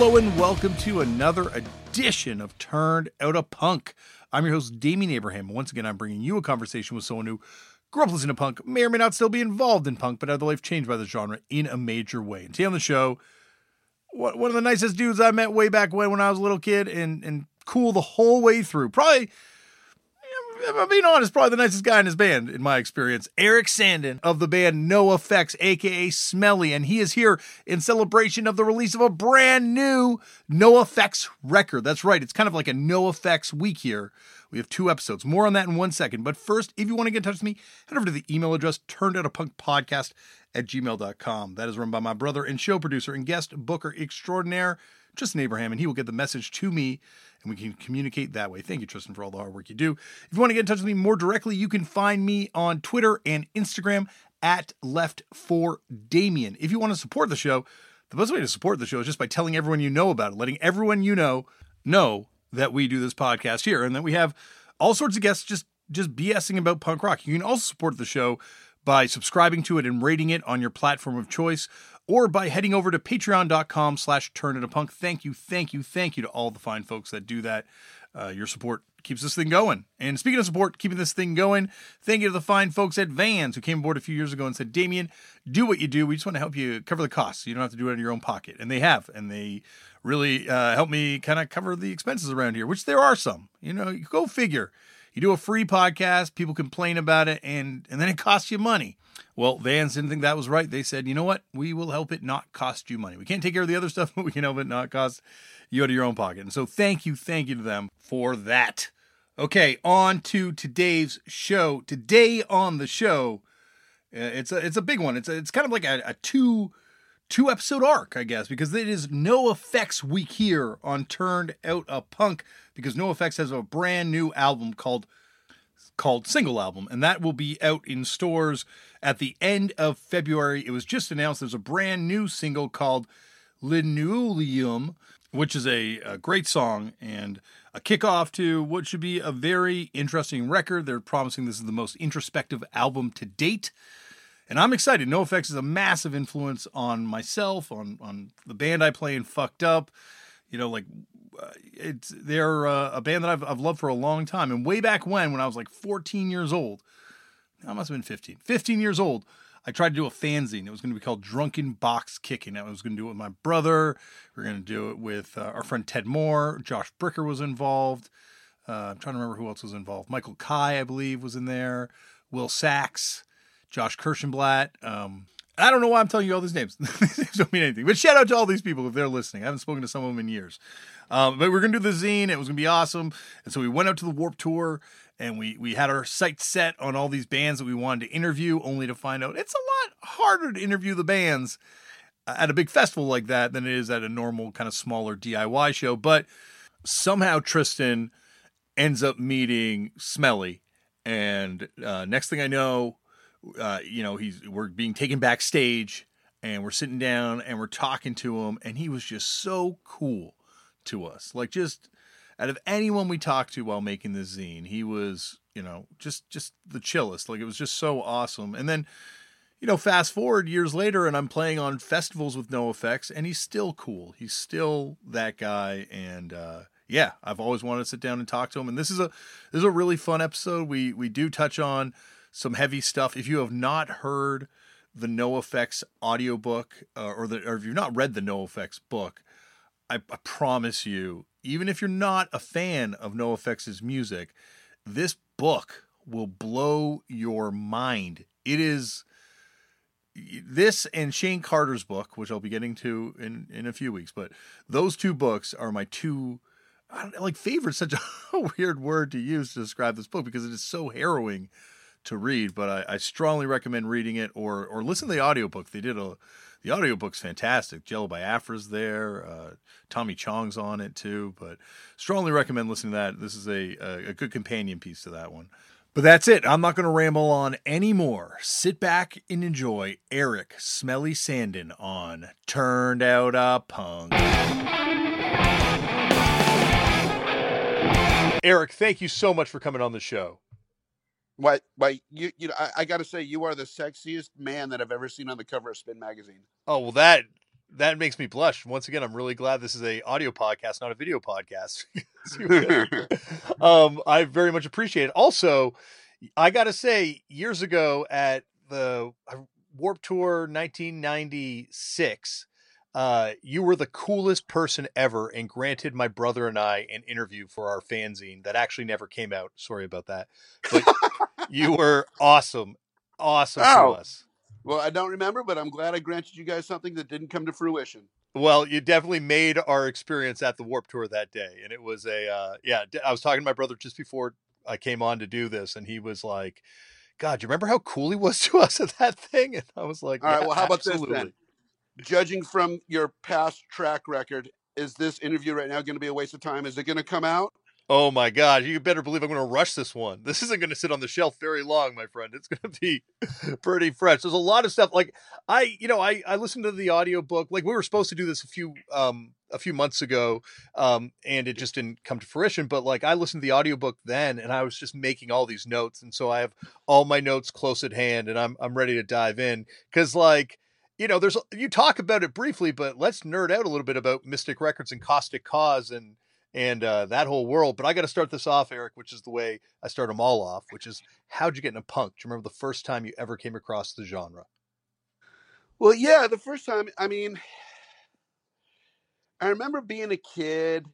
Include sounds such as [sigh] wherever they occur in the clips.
Hello and welcome to another edition of Turned Out a Punk. I'm your host, Damian Abraham. Once again, I'm bringing you a conversation with someone who grew up listening to punk, may or may not still be involved in punk, but had their life changed by the genre in a major way. And today on the show, one of the nicest dudes I met way back when when I was a little kid and, and cool the whole way through. Probably if I'm being honest, probably the nicest guy in his band, in my experience. Erik Sandin of the band NOFX, aka Smelly, and he is here in celebration of the release of a brand new NOFX record. That's right, it's kind of like a NOFX week here. We have two episodes. More on that in one second. But first, if you want to get in touch with me, head over to the email address turned out a punk podcast at gmail.com. That is run by my brother and show producer and guest booker extraordinaire, Tristan Abraham, and he will get the message to me and we can communicate that way. Thank you, Tristan, for all the hard work you do. If you want to get in touch with me more directly, you can find me on Twitter and Instagram at Left for Damian. If you want to support the show, the best way to support the show is just by telling everyone you know about it, letting everyone you know know that we do this podcast here and that we have all sorts of guests just just BSing about punk rock. You can also support the show by subscribing to it and rating it on your platform of choice or by heading over to patreon.com slash turned out a punk. Thank you, thank you, thank you to all the fine folks that do that. Uh, your support keeps this thing going. And speaking of support, keeping this thing going, thank you to the fine folks at Vans who came aboard a few years ago and said, Damian, do what you do. We just want to help you cover the costs. You don't have to do it out of your own pocket. And they have. And they really uh, help me kind of cover the expenses around here, which there are some. You know, go figure. You do a free podcast, people complain about it, and, and then it costs you money. Well, Vans didn't think that was right. They said, you know what? We will help it not cost you money. We can't take care of the other [laughs] stuff, but we can help it not cost you out of your own pocket. And so thank you, thank you to them for that. Okay, on to today's show. Today on the show, uh, it's a it's a big one. It's a, it's kind of like a, a two two episode arc, I guess, because it is NOFX week here on Turned Out a Punk because NOFX has a brand new album called called Single Album, and that will be out in stores at the end of February. It was just announced there's a brand new single called Linoleum, which is a, a great song and a kickoff to what should be a very interesting record. They're promising this is the most introspective album to date. And I'm excited. NOFX is a massive influence on myself, on on the band I play in Fucked Up. You know, like uh, it's they're uh, a band that I've I've loved for a long time. And way back when, when I was like 14 years old, I must have been 15, 15 years old. I tried to do a fanzine. It was going to be called Drunken Box Kicking. I was going to do it with my brother. We are going to do it with uh, our friend Ted Moore. Josh Bricker was involved. Uh, I'm trying to remember who else was involved. Michael Kai, I believe, was in there. Will Sachs, Josh Kirschenblatt. Um, I don't know why I'm telling you all these names. [laughs] these names don't mean anything. But shout out to all these people if they're listening. I haven't spoken to some of them in years. Um, but we're gonna do the zine. It was gonna be awesome. And so we went out to the Warp Tour and we we had our sights set on all these bands that we wanted to interview, only to find out it's a lot harder to interview the bands at a big festival like that than it is at a normal kind of smaller DIY show. But somehow Tristan ends up meeting Smelly, and uh, next thing I know, uh, you know, he's we're being taken backstage, and we're sitting down and we're talking to him, and he was just so cool to us, like just out of anyone we talked to while making this zine, he was, you know, just just the chillest. Like it was just so awesome. And then, you know, fast forward years later, and I'm playing on festivals with NOFX, and he's still cool. He's still that guy, and uh, yeah, I've always wanted to sit down and talk to him. And this is a this is a really fun episode. We we do touch on some heavy stuff. If you have not heard the NOFX audiobook uh, or the or if you've not read the NOFX book, I, I promise you, even if you're not a fan of NOFX's music, this book will blow your mind. It is this and Shane Carter's book, which I'll be getting to in in a few weeks, but those two books are my two like favorite such a [laughs] weird word to use to describe this book because it is so harrowing to read but I, I, strongly recommend reading it or or listen to the audiobook. They did a the audiobook's fantastic. Jello biafra's there uh, tommy chong's on it too but strongly recommend listening to that. This is a, a, a good companion piece to that one. But that's it. I'm not going to ramble on anymore. Sit back and enjoy Erik smelly sandin on turned out a punk. Erik, thank you so much for coming on the show. Why, why, you, you know, I, I got to say, you are the sexiest man that I've ever seen on the cover of Spin magazine. Oh well, that that makes me blush. Once again, I'm really glad this is a audio podcast, not a video podcast. [laughs] [laughs] um, I very much appreciate it. Also, I got to say, years ago at the uh, Warp Tour 1996, uh, you were the coolest person ever and granted my brother and I an interview for our fanzine that actually never came out. Sorry about that. But [laughs] you were awesome. Awesome oh. to us. Well, I don't remember, but I'm glad I granted you guys something that didn't come to fruition. Well, you definitely made our experience at the Warp Tour that day. And it was a, uh, yeah, I was talking to my brother just before I came on to do this, and he was like, God, you remember how cool he was [laughs] to us at that thing? And I was like, All right, yeah, well, how about absolutely. this then? Judging from your past track record, is this interview right now going to be a waste of time? Is it going to come out? Oh my God! You better believe I'm going to rush this one. This isn't going to sit on the shelf very long, my friend. It's going to be [laughs] pretty fresh. There's a lot of stuff. Like I, you know, I I listened to the audiobook. Like we were supposed to do this a few um a few months ago, um, and it just didn't come to fruition. But like I listened to the audiobook then, and I was just making all these notes, and so I have all my notes close at hand, and I'm I'm ready to dive in because like you know, there's you talk about it briefly, but let's nerd out a little bit about Mystic Records and Caustic Cause and and uh, that whole world. But I got to start this off, Erik, which is the way I start them all off, which is how'd you get into punk? Do you remember the first time you ever came across the genre? Well, yeah, the first time. I mean, I remember being a kid,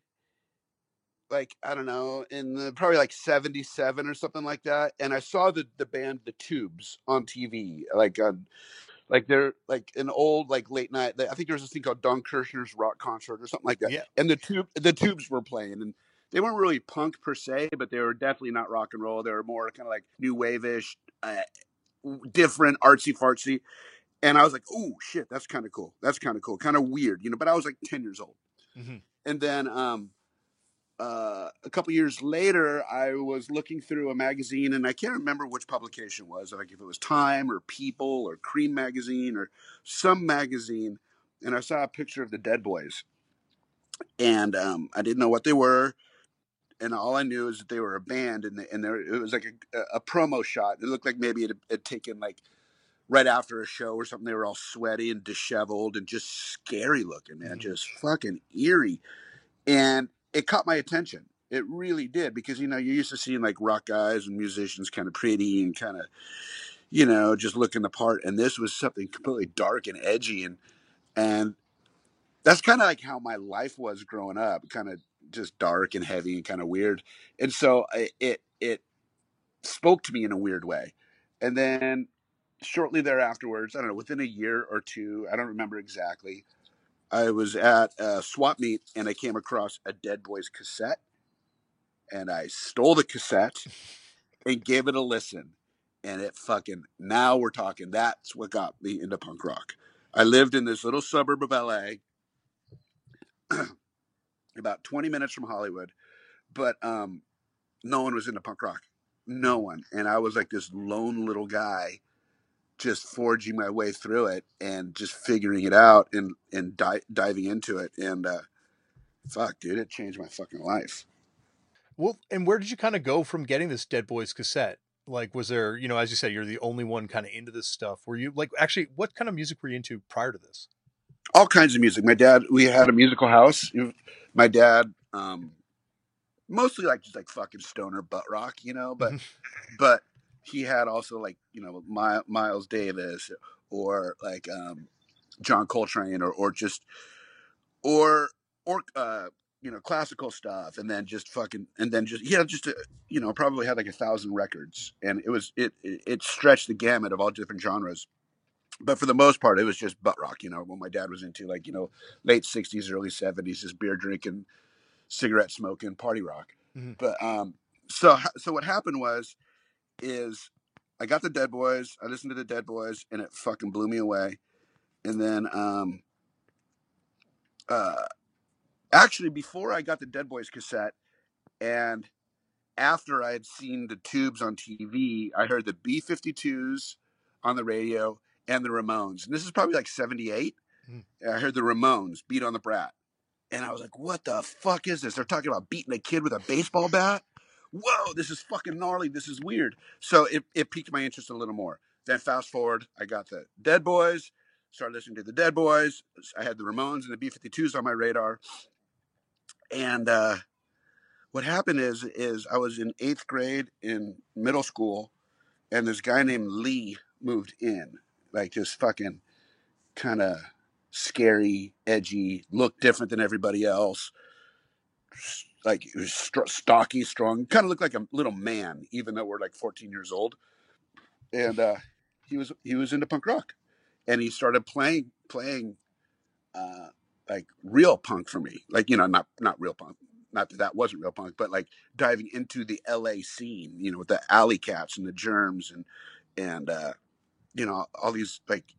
like I don't know, in the probably like '77 or something like that, and I saw the the band The Tubes on TV, like on like they're like an old like late night. I think there was this thing called Don Kirshner's rock concert or something like that. Yeah. And the tube the tubes were playing and they weren't really punk per se, but they were definitely not rock and roll. They were more kind of like new wave-ish, uh, different, artsy fartsy. And I was like, "Oh shit, that's kind of cool. That's kind of cool. Kind of weird, you know." But I was like ten years old. Mm-hmm. And then um, uh, a couple years later, I was looking through a magazine, and I can't remember which publication it was, like if it was Time or People or Creem magazine or some magazine, and I saw a picture of the Dead Boys, and um, I didn't know what they were, and all I knew is that they were a band, and, they, and there it was like a, a, promo shot. It looked like maybe it had, had taken like right after a show or something. They were all sweaty and disheveled and just scary looking, man, mm-hmm. just fucking eerie. And it caught my attention. It really did because you know you're used to seeing like rock guys and musicians kind of pretty and kind of you know just looking the part, and this was something completely dark and edgy and and that's kind of like how my life was growing up, kind of just dark and heavy and kind of weird. And so it it spoke to me in a weird way. And then shortly thereafterwards, I don't know, within a year or two, I don't remember exactly. I was at a swap meet and I came across a Dead Boys cassette, and I stole the cassette and gave it a listen. And it fucking now we're talking. That's what got me into punk rock. I lived in this little suburb of LA, [clears throat] about 20 minutes from Hollywood, but um, no one was into punk rock. No one. And I was like this lone little guy just forging my way through it and just figuring it out and and di- diving into it and uh fuck dude it changed my fucking life Well, and where did you kind of go from getting this Dead Boys cassette? Like, was there, you know, as you said, you're the only one kind of into this stuff. Were you like, actually, what kind of music were you into prior to this? all kinds of music my dad we had a musical house my dad um mostly like just like fucking stoner butt rock you know but but he had also like you know My, miles davis or like um john coltrane or or just or or uh you know classical stuff and then just fucking and then just yeah just uh, you know probably had like a thousand records and it was it it it stretched the gamut of all different genres but for the most part it was just butt rock you know what my dad was into like you know late 60s early 70s just beer drinking cigarette smoking party rock Mhm. but um so so what happened was is i got the dead boys i listened to the dead boys and it fucking blew me away. And then um uh actually before i got the dead boys cassette and after i had seen the tubes on tv i heard the b-52s on the radio and the ramones. And this is probably like 78 Mhm. and i heard the ramones beat on the brat. And i was like what the fuck is this? They're talking about beating a kid with a baseball bat whoa this is fucking gnarly this is weird. So it, it piqued my interest a little more. Then fast forward i got the dead boys started listening to the dead boys. I had the ramones and the b-52s on my radar. And uh, what happened is is i was in eighth grade in middle school and this guy named lee moved in. Like just fucking kind of scary edgy looked different than everybody else like he was str- stocky strong kind of looked like a little man even though we're like 14 years old. And uh, he was he was into punk rock. And he started playing playing uh, like real punk for me. Like you know not not real punk not that that wasn't real punk but like diving into the la scene you know with the alley cats and the germs and and uh you know all these like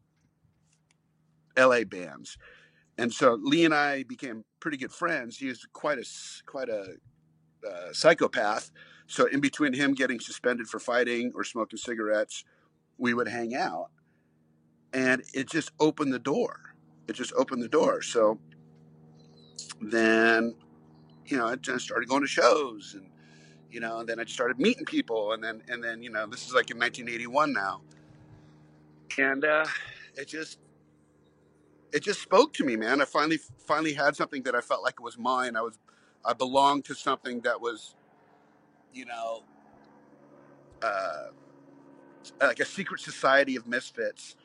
la bands and so lee and i became pretty good friends. He was quite a quite a uh, psychopath. So in between him getting suspended for fighting or smoking cigarettes we would hang out. And it just opened the door. It just opened the door. So then you know i just started going to shows and you know and then i just started meeting people and then and then you know this is like in 1981 now. And uh it just it just spoke to me man. I finally finally had something that i felt like it was mine. I was i belonged to something that was you know uh like a secret society of misfits.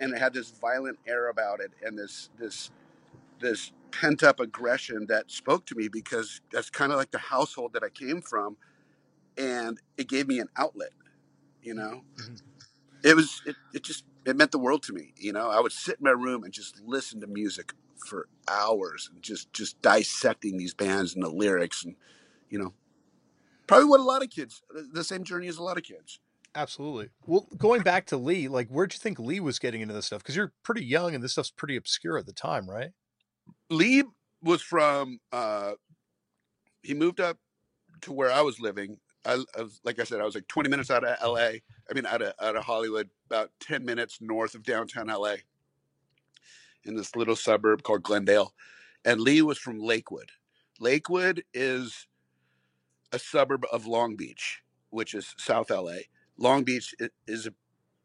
And it had this violent air about it and this this this pent up aggression that spoke to me because that's kind of like the household that I came from. And it gave me an outlet you know? Mhm. it was it, it just it meant the world to me you know I would sit in my room and just listen to music for hours and just just dissecting these bands and the lyrics and you know probably what a lot of kids the same journey as a lot of kids Absolutely. Well, going back to Lee, like, where'd you think Lee was getting into this stuff? Because you're pretty young and this stuff's pretty obscure at the time, right? Lee was from uh he moved up to where I was living. I, I was like I said, I was like 20 minutes out of LA. I mean out of out of Hollywood, about 10 minutes north of downtown LA in this little suburb called Glendale. And Lee was from Lakewood. Lakewood is a suburb of Long Beach, which is South LA. Long Beach is a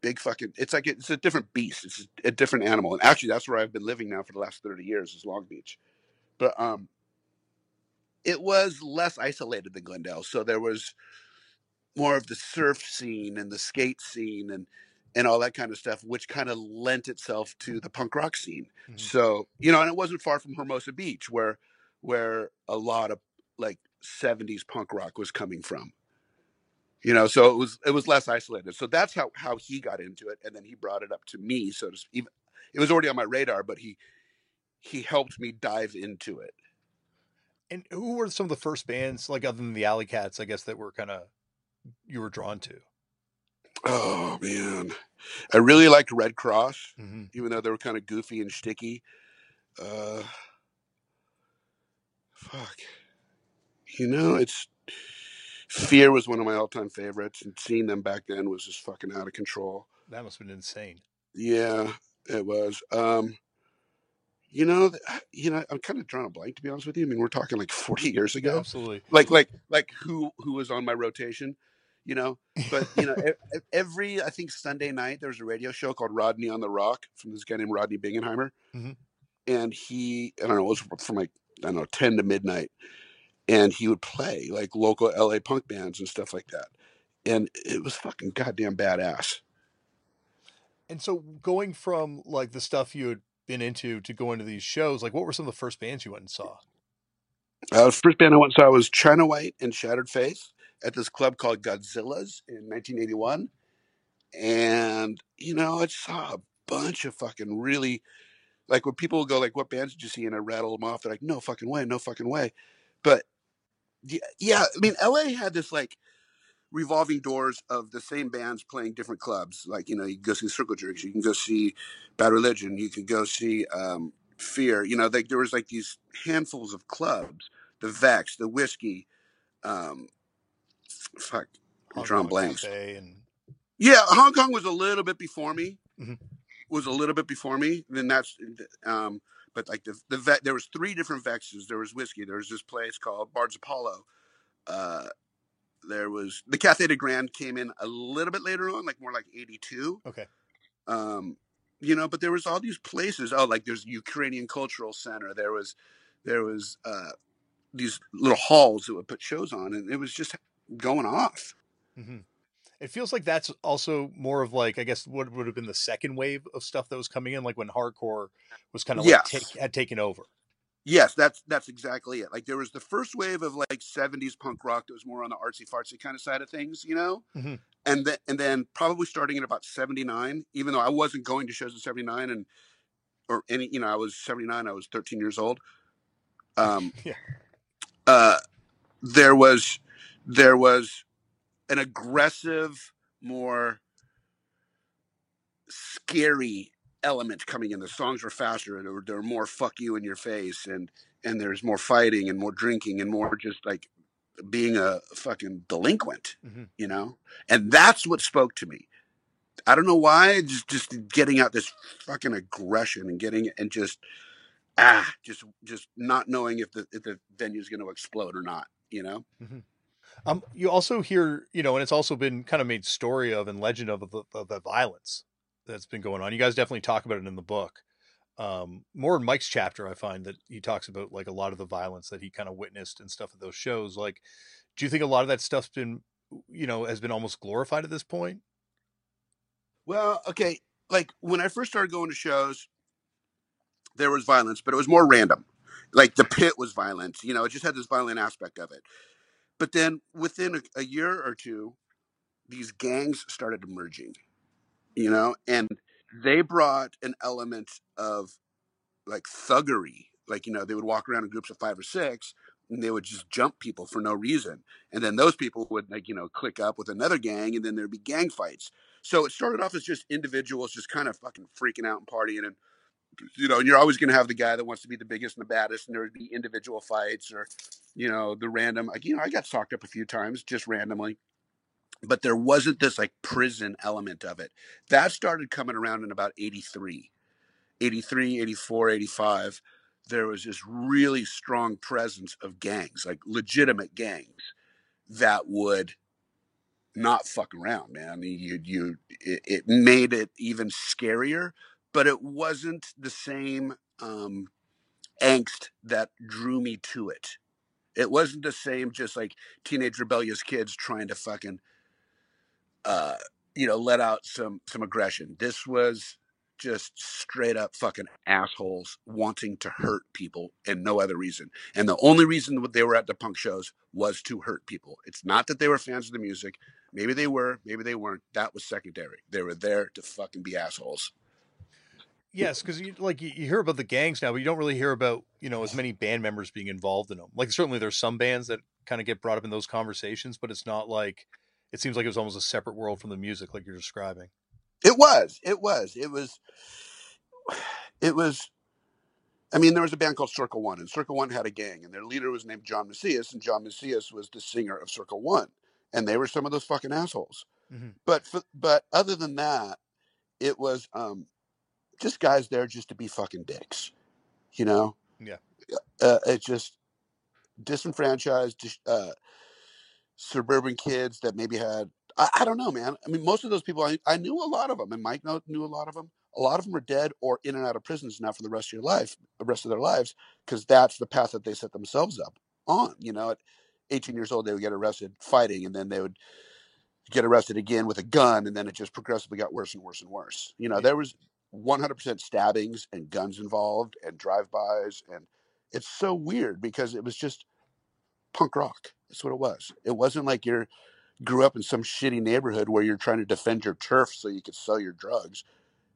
big fucking it's like it's a different beast. It's a different animal. And actually that's where I've been living now for the last 30 years is Long Beach. But um it was less isolated than Glendale. So there was more of the surf scene and the skate scene and and all that kind of stuff, which kind of lent itself to the punk rock scene. Mhm. So you know, and it wasn't far from Hermosa Beach, where where a lot of like '70s punk rock was coming from. You know, so it was it was less isolated. So that's how how he got into it, and then he brought it up to me. So to speak. it was already on my radar, but he he helped me dive into it. And who were some of the first bands, like other than the Alley Cats, I guess, that were kind of you were drawn to? Oh man, I really liked Red Cross, Mm-hmm. even though they were kind of goofy and sticky. Uh, fuck, you know, it's Fear was one of my all-time favorites, and seeing them back then was just fucking out of control. That must have been insane. Yeah, it was. Um, you know, you know, I'm kind of drawing a blank to be honest with you. I mean, we're talking like 40 years ago. absolutely. like like like who who was on my rotation you know but you know every i think sunday night there was a radio show called rodney on the rock from this guy named rodney bingenheimer Mhm. and he i don't know it was from like i don't know 10 to midnight and he would play like local la punk bands and stuff like that and it was fucking goddamn badass And so going from like the stuff you had been into to go into these shows, like what were some of the first bands you went and saw? uh, first band i went and saw was china white and shattered faith at this club called godzilla's in 1981 and you know, I saw a bunch of fucking really like when people go like, "What bands did you see?" and I rattle them off. They're like, "No fucking way, no fucking way." But yeah I mean, LA had this like revolving doors of the same bands playing different clubs. Like you know, you can go see Circle Jerks, you can go see Bad Religion, you can go see um, Fear. You know, like there was like these handfuls of clubs. The Vex, the Whisky. Um, fuck, I'm drawing blanks. And Yeah, Hong Kong was a little bit before me. Mhm. Was a little bit before me. Then that's, um, but like the the vet, there was three different vexes. There was whiskey. There was this place called Bard's Apollo. Uh, there was the Cathay de Grande came in a little bit later on, like more like eighty two. okay. Um, you know, but there was all these places. Oh, like there's Ukrainian Cultural Center. There was, there was uh, these little halls that would put shows on, and it was just going off. hmm It feels like that's also more of like I guess what would have been the second wave of stuff that was coming in, like when hardcore was kind of like Yes. take, had taken over. Yes, that's that's exactly it. Like there was the first wave of like '70s punk rock that was more on the artsy fartsy kind of side of things, you know, Mhm. and then and then probably starting at about '79. Even though I wasn't going to shows in '79 and or any, you know, I was '79. I was 13 years old. Um, [laughs] Yeah. uh, there was there was an aggressive, more scary element coming in. The songs were faster and there were, there were more "fuck you" in your face, and and there's more fighting and more drinking and more just like being a fucking delinquent, Mhm. you know. And that's what spoke to me. I don't know why, just just getting out this fucking aggression and getting and just ah, just just not knowing if the if the venue's going to explode or not, you know. Um, you also hear, you know, and it's also been kind of made story of and legend of the, of the violence that's been going on. You guys definitely talk about it in the book. Um, more in Mike's chapter, I find that he talks about like a lot of the violence that he kind of witnessed and stuff at those shows. Like, do you think a lot of that stuff's been, you know, has been almost glorified at this point? Well, okay, like when I first started going to shows, there was violence, but it was more random. Like the pit was violent, you know, it just had this violent aspect of it. But then within a, a year or two, these gangs started emerging, you know, and they brought an element of like thuggery. Like, you know, they would walk around in groups of five or six and they would just jump people for no reason. And then those people would like, you know, click up with another gang and then there'd be gang fights. So it started off as just individuals just kind of fucking freaking out and partying and you know, you're always going to have the guy that wants to be the biggest and the baddest, and there would be individual fights or, you know, the random. Like, you know, I got socked up a few times just randomly, but there wasn't this like prison element of it. That started coming around in about 83, 83, 84, 85. There was this really strong presence of gangs, like legitimate gangs, that would not fuck around, man. You, you, it, it made it even scarier but it wasn't the same um, angst that drew me to it. It wasn't the same, just like teenage rebellious kids trying to fucking, uh, you know, let out some some aggression. This was just straight up fucking assholes wanting to hurt people and no other reason. And the only reason they were at the punk shows was to hurt people. It's not that they were fans of the music. Maybe they were, maybe they weren't. That was secondary. They were there to fucking be assholes. Yes, because you like you hear about the gangs now, but you don't really hear about you know as many band members being involved in them. Like certainly there's some bands that kind of get brought up in those conversations, but it's not like it seems like it was almost a separate world from the music, like you're describing. It was. It was. It was. [sighs] It was. I mean, there was a band called Circle One, and Circle One had a gang, and their leader was named John Macias, and John Macias was the singer of Circle One, and they were some of those fucking assholes. Mhm. But for, but other than that, it was um, just guys there just to be fucking dicks, you know. Yeah. Uh, it's just disenfranchised, uh, suburban kids that maybe had I, I don't know, man. I mean, most of those people I, I knew a lot of them, and Mike knew a lot of them. A lot of them are dead or in and out of prisons now for the rest of your life, the rest of their lives, because that's the path that they set themselves up on. You know, at 18 years old, they would get arrested fighting, and then they would get arrested again with a gun, and then it just progressively got worse and worse and worse. You know, there was 100% stabbings and guns involved and drive-bys, and it's so weird because it was just punk rock. That's what it was. It wasn't like you're grew up in some shitty neighborhood where you're trying to defend your turf so you could sell your drugs.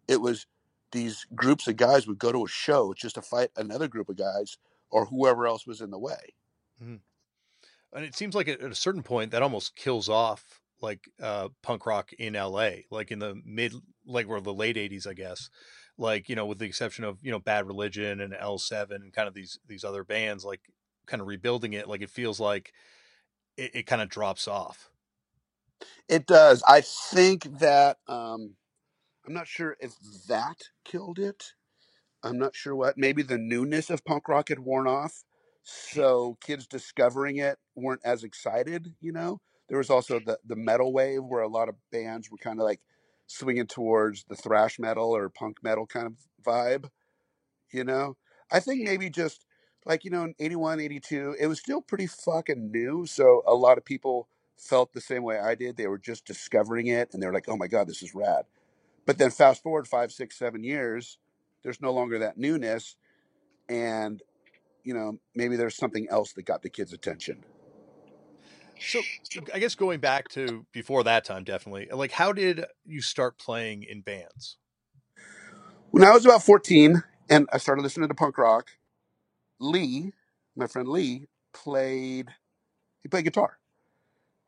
It was these groups of guys would go to a show just to fight another group of guys or whoever else was in the way. And it seems like at, at a certain point that almost kills off like uh, punk rock in LA, like in the mid, like or the late '80s, I guess. Like you know, with the exception of you know Bad Religion and L7 and kind of these these other bands, like kind of rebuilding it. Like it feels like it, it kind of drops off. It does. I think that um, I'm not sure if that killed it. I'm not sure what. Maybe the newness of punk rock had worn off, so kids discovering it weren't as excited. You know, there was also the the metal wave where a lot of bands were kind of like swinging towards the thrash metal or punk metal kind of vibe. You know, I think maybe just like you know in 81 82 it was still pretty fucking new so a lot of people felt the same way i did they were just discovering it and they were like oh my god this is rad but then fast forward five six seven years there's no longer that newness and you know maybe there's something else that got the kids attention So I guess going back to before that time, definitely. Like, how did you start playing in bands? when i was about 14 and i started listening to punk rock lee my friend lee played he played guitar.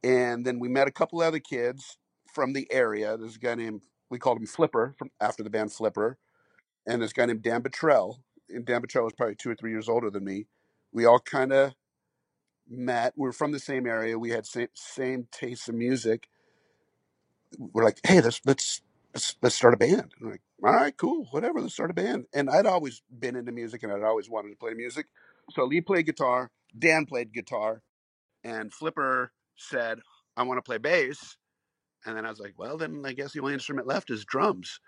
And then we met a couple other kids from the area. There's a guy named we called him flipper from after the band flipper. And this guy named dan Bottrell. and dan Bottrell was probably two or three years older than me. We all kind of met. We were from the same area. We had same same tastes in music. We're like hey let's let's let's, let's start a band. And we're like all right cool whatever let's start a band. And i'd always been into music and i'd always wanted to play music. So lee played guitar dan played guitar and flipper said i want to play bass. And then i was like well then i guess the only instrument left is drums.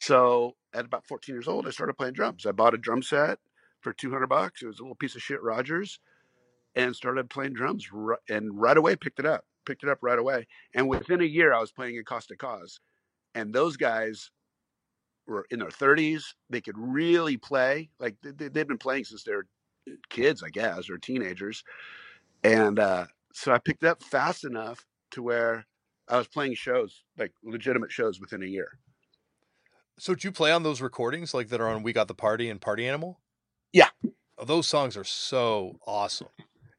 So at about 14 years old i started playing drums. I bought a drum set for 200 bucks. It was a little piece of shit rogers and started playing drums and right away picked it up picked it up right away. And within a year i was playing in Caustic Cause. And those guys were in their 30s they could really play like they, they- they've been playing since they're kids i guess or teenagers and uh, so i picked up fast enough to where i was playing shows like legitimate shows within a year So did you play on those recordings like that are on We Got the Party and Party Animal? Yeah. Oh, those songs are so awesome.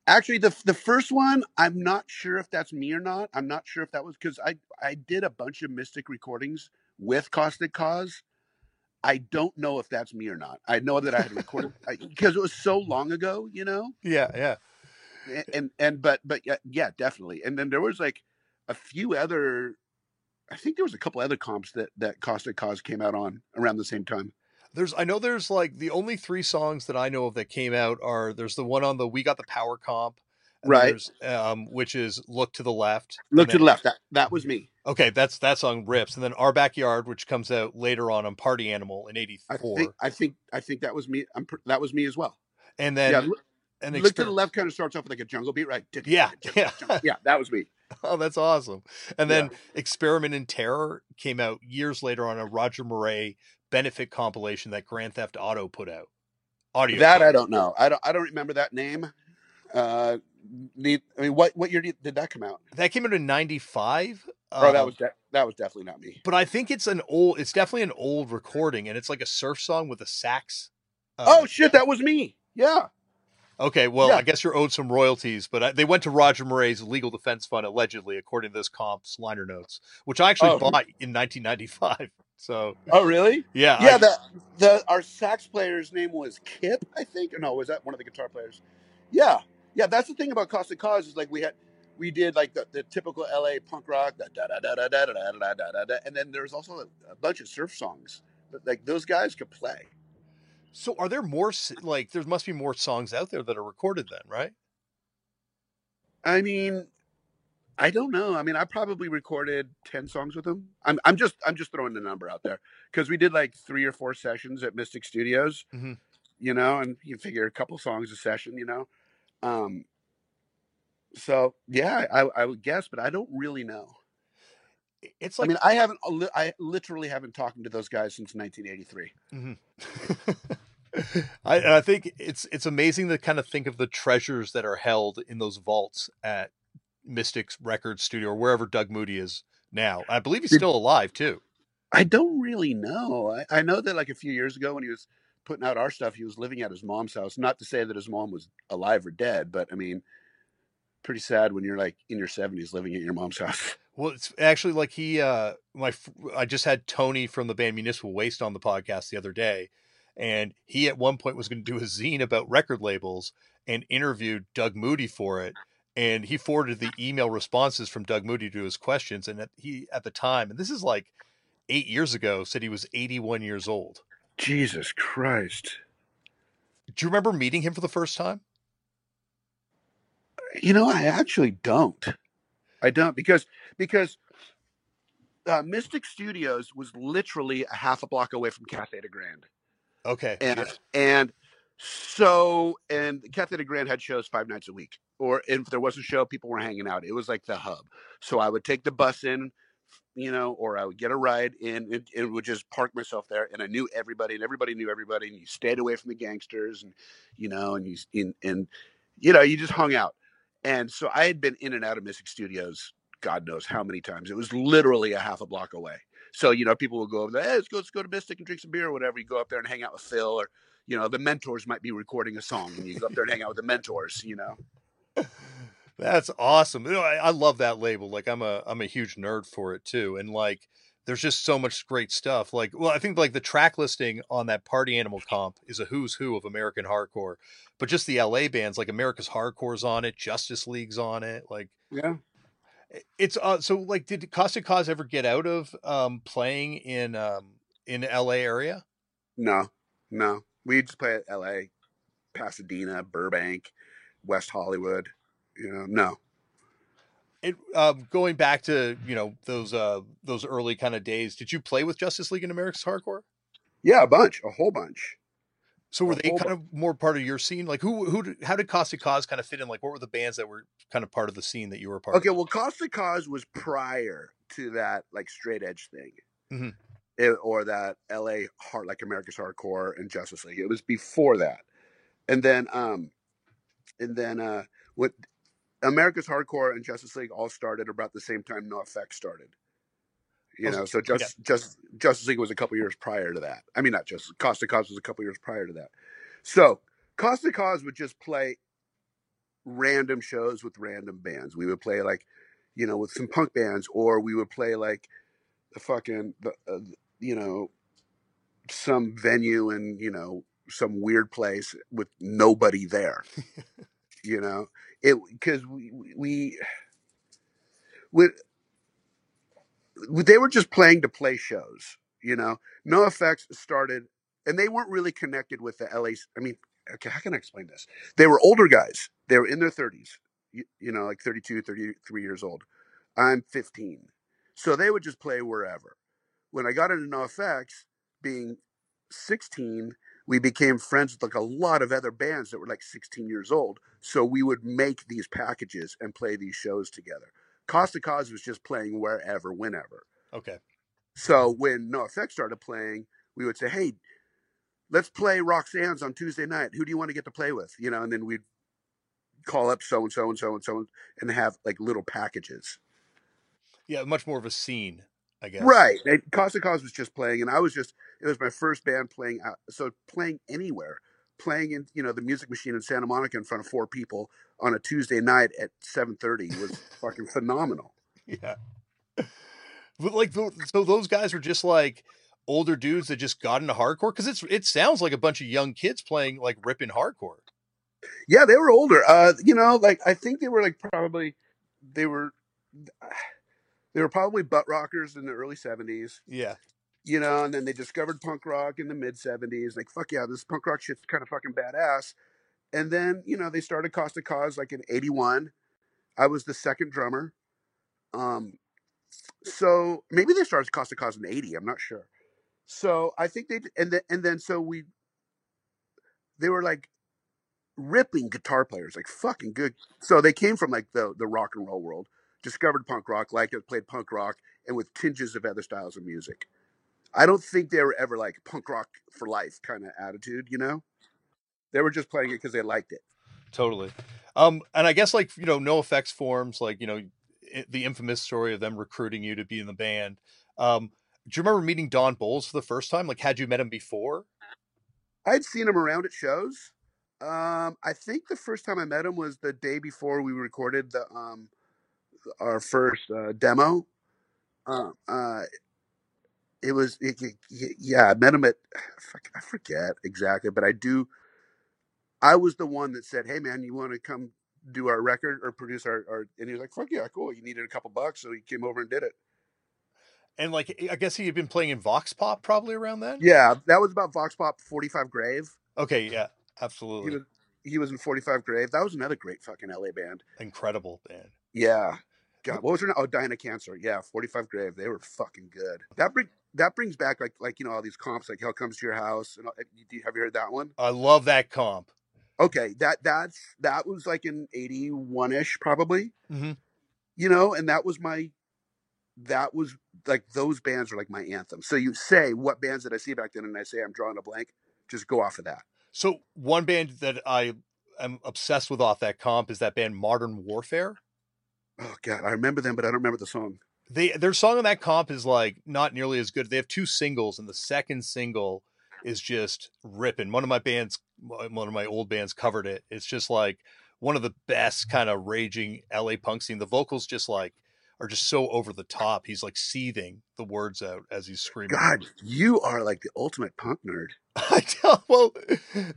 Actually, the the first one, I'm not sure if that's me or not. I'm not sure if that was because I I did a bunch of Mystic recordings with Caustic Cause. I don't know if that's me or not. I know that I had recorded [laughs] because it was so long ago, you know. Yeah, yeah. And and, and but but yeah, yeah, definitely. And then there was like a few other. I think there was a couple other comps that that Caustic Cause came out on around the same time. There's I know there's like the only three songs that I know of that came out are there's the one on the We Got the Power comp. Right. Um, which is Look to the Left. Look to the left. That that was me. Okay, that's that song rips. And then Our Backyard, which comes out later on on Party Animal in I '84. think I think I think that was me. I'm, that was me as well. And then yeah, look, and look to the left kind of starts off with like a jungle beat, right? Yeah, yeah. yeah, that was me. [laughs] Oh, that's awesome. And then Yeah. Experiment in Terror came out years later on a Roger Murray benefit compilation that Grand Theft Auto put out. Audio. that. I don't know. I don't. I don't remember that name. Uh, need, I mean, what what year did, did that come out? That came out in '95. oh, that was de- that was definitely not me. But I think it's an old. It's definitely an old recording, and it's like a surf song with a sax. uh, oh shit, that was me. Yeah. Okay, well, Yeah. I guess you're owed some royalties, but I, they went to Roger Murray's legal defense fund allegedly, according to this comp's liner notes, which I actually Oh. bought in 1995. [laughs] So Oh really? yeah, Yeah. I- the the our sax player's name was Kip, I think. Or no, was that one of the guitar players? Yeah. Yeah. That's the thing about Caustic Cause is like we had we did like the, the typical LA punk rock, da da da da da da da da da da da and then there was also a, a bunch of surf songs. But like those guys could play. so are there more like there must be more songs out there that are recorded then, right? I mean, I don't know. I mean, I probably recorded ten songs with them. I'm I'm just I'm just throwing the number out there because we did like three or four sessions at Mystic Studios, Mhm. you know, and you figure a couple songs a session, you know. Um, so yeah, I I would guess, but I don't really know. It's like I mean, I haven't I literally haven't talked to those guys since 1983. [laughs] I, I think it's it's amazing to kind of think of the treasures that are held in those vaults at Mystics Records Studio or wherever Doug Moody is now. I believe he's still alive too. I don't really know. I, I know that like a few years ago when he was putting out our stuff, he was living at his mom's house. Not to say that his mom was alive or dead, but I mean, pretty sad when you're like in your 70s living at your mom's house. [laughs] Well, it's actually like he, uh, my, I just had Tony from the band Municipal Waste on the podcast the other day, and he at one point was going to do a zine about record labels and interviewed Doug Moody for it. And he forwarded the email responses from Doug Moody to his questions. And he, at the time, and this is like eight years ago, said he was 81 years old. Jesus Christ. Do you remember meeting him for the first time? You know, I actually don't. I don't because because uh, Mystic Studios was literally a half a block away from Cathay de Grande. Okay. and yeah. and so and Cathay de Grande had shows five nights a week. Or if there was a show, people were hanging out. It was like the hub. So I would take the bus in, you know, or I would get a ride and, and would just park myself there. And I knew everybody, and everybody knew everybody. And you stayed away from the gangsters, and you know, and you and, and you know, you just hung out. And so I had been in and out of Mystic Studios, God knows how many times. It was literally a half a block away. So you know, people would go over there. Hey, let's go, let's go to Mystic and drink some beer or whatever. You go up there and hang out with Phil, or you know, the mentors might be recording a song, and you go up there and hang out with the mentors. You know, That's awesome. You know, I, I love that label. Like I'm a I'm a huge nerd for it too. And like there's just so much great stuff. Like well, I think like the track listing on that Party Animal comp is a who's who of American hardcore. But just the LA bands, like America's Hardcore's on it, Justice League's on it. Like yeah. it's uh so like did Caustic Cause ever get out of um playing in um in LA area? No, no, we just play at L.A., Pasadena, Burbank, West Hollywood. You know, no. It um going back to, you know, those uh those early kind of days, did you play with Justice League and America's Hardcore? Yeah, a bunch, a whole bunch. So were A they kind of more part of your scene? Like who who did- how did Caustic Cause kind of fit in? Like what were the bands that were kind of part of the scene that you were part Okay, of? well, Caustic Cause was prior to that, like straight edge thing, Mhm. It- or that L.A. hard, like America's Hardcore and Justice League. It was before that, and then, um, and then, uh, what America's Hardcore and Justice League all started about the same time. NOFX started. You know, so just just Justice League was a couple years prior to that. I mean, not just Caustic Cause was a couple years prior to that. So Caustic Cause would just play random shows with random bands. We would play like, you know, with some punk bands, or we would play like the fucking, the, uh, you know, some venue in you know some weird place with nobody there. [laughs] you know, it because we we we they were just playing to play shows. You know, NOFX started, and they weren't really connected with the LA. I mean, okay, how can I explain this? They were older guys. They were in their 30s, you, you know, like 32, 33 years old. I'm 15. So they would just play wherever. When I got into NOFX, being 16, we became friends with like a lot of other bands that were like 16 years old. So we would make these packages and play these shows together. Caustic Cause was just playing wherever, whenever. Okay. So when NOFX started playing, we would say, "Hey, let's play Roxanne's on Tuesday night. Who do you want to get to play with?" You know, and then we'd call up so and so and so and so and have like little packages. Yeah, much more of a scene, I guess. Right. And Caustic Cause was just playing, and I was just it was my first band playing out. So playing anywhere, playing in you know the Music Machine in Santa Monica in front of four people on a Tuesday night at seven thirty was fucking phenomenal. [laughs] Yeah. But like, so those guys were just like older dudes that just got into hardcore because it's it sounds like a bunch of young kids playing like ripping hardcore. Yeah, they were older. Uh, you know, like I think they were like probably they were they were probably butt rockers in the early seventies. Yeah. You know, and then they discovered punk rock in the mid seventies. Like, fuck yeah, this punk rock shit's kind of fucking badass. And then, you know, they started Caustic Cause like in eighty one. I was the second drummer. Um so maybe they started Caustic Cause in eighty, I'm not sure. So I think they and then and then so we they were like ripping guitar players, like fucking good. So they came from like the the rock and roll world, discovered punk rock, liked it, played punk rock, and with tinges of other styles of music. I don't think they were ever like punk rock for life kind of attitude, you know. They were just playing it because they liked it. Totally. Um, and I guess like you know, NoFX forms like you know the infamous story of them recruiting you to be in the band. Um, do you remember meeting Don Bolles for the first time? Like, had you met him before? I'd seen him around at shows. Um, I think the first time I met him was the day before we recorded the um our first uh, demo. Uh, uh, it was it, it- yeah. I met him at [sighs] I forget exactly, but I do. I was the one that said, "Hey man, you want to come do our record or produce our, our?" And he was like, "Fuck yeah, cool." You needed a couple bucks, so he came over and did it. And like, I guess he had been playing in Vox Pop probably around then. Yeah, that was about Vox Pop Forty Five Grave. Okay. Yeah. He Absolutely. was he was in Forty Five Grave. That was another great fucking LA band. Incredible band. Yeah. God, what was her name? Oh, Dinah Cancer. Yeah, 45 Grave. They were fucking good. That bring that brings back like like you know all these comps like Hell Comes to Your House and you- have you heard that one? I love that comp. Okay, that that's that was like in 81 ish probably. hmm You know, and that was my that was like those bands are like my anthem. So you say what bands did I see back then, and I say I'm drawing a blank. Just go off of that. So one band that I am obsessed with off that comp is that band Modern Warfare. Oh God, I remember them, but I don't remember the song. They their song on that comp is like not nearly as good. They have two singles, and the second single is just ripping. One of my bands, one of my old bands, covered it. It's just like one of the best kind of raging LA punk scene. The vocals just like are just so over the top. He's like seething the words out as he's screaming. God, you are like the ultimate punk nerd. [laughs] I tell well,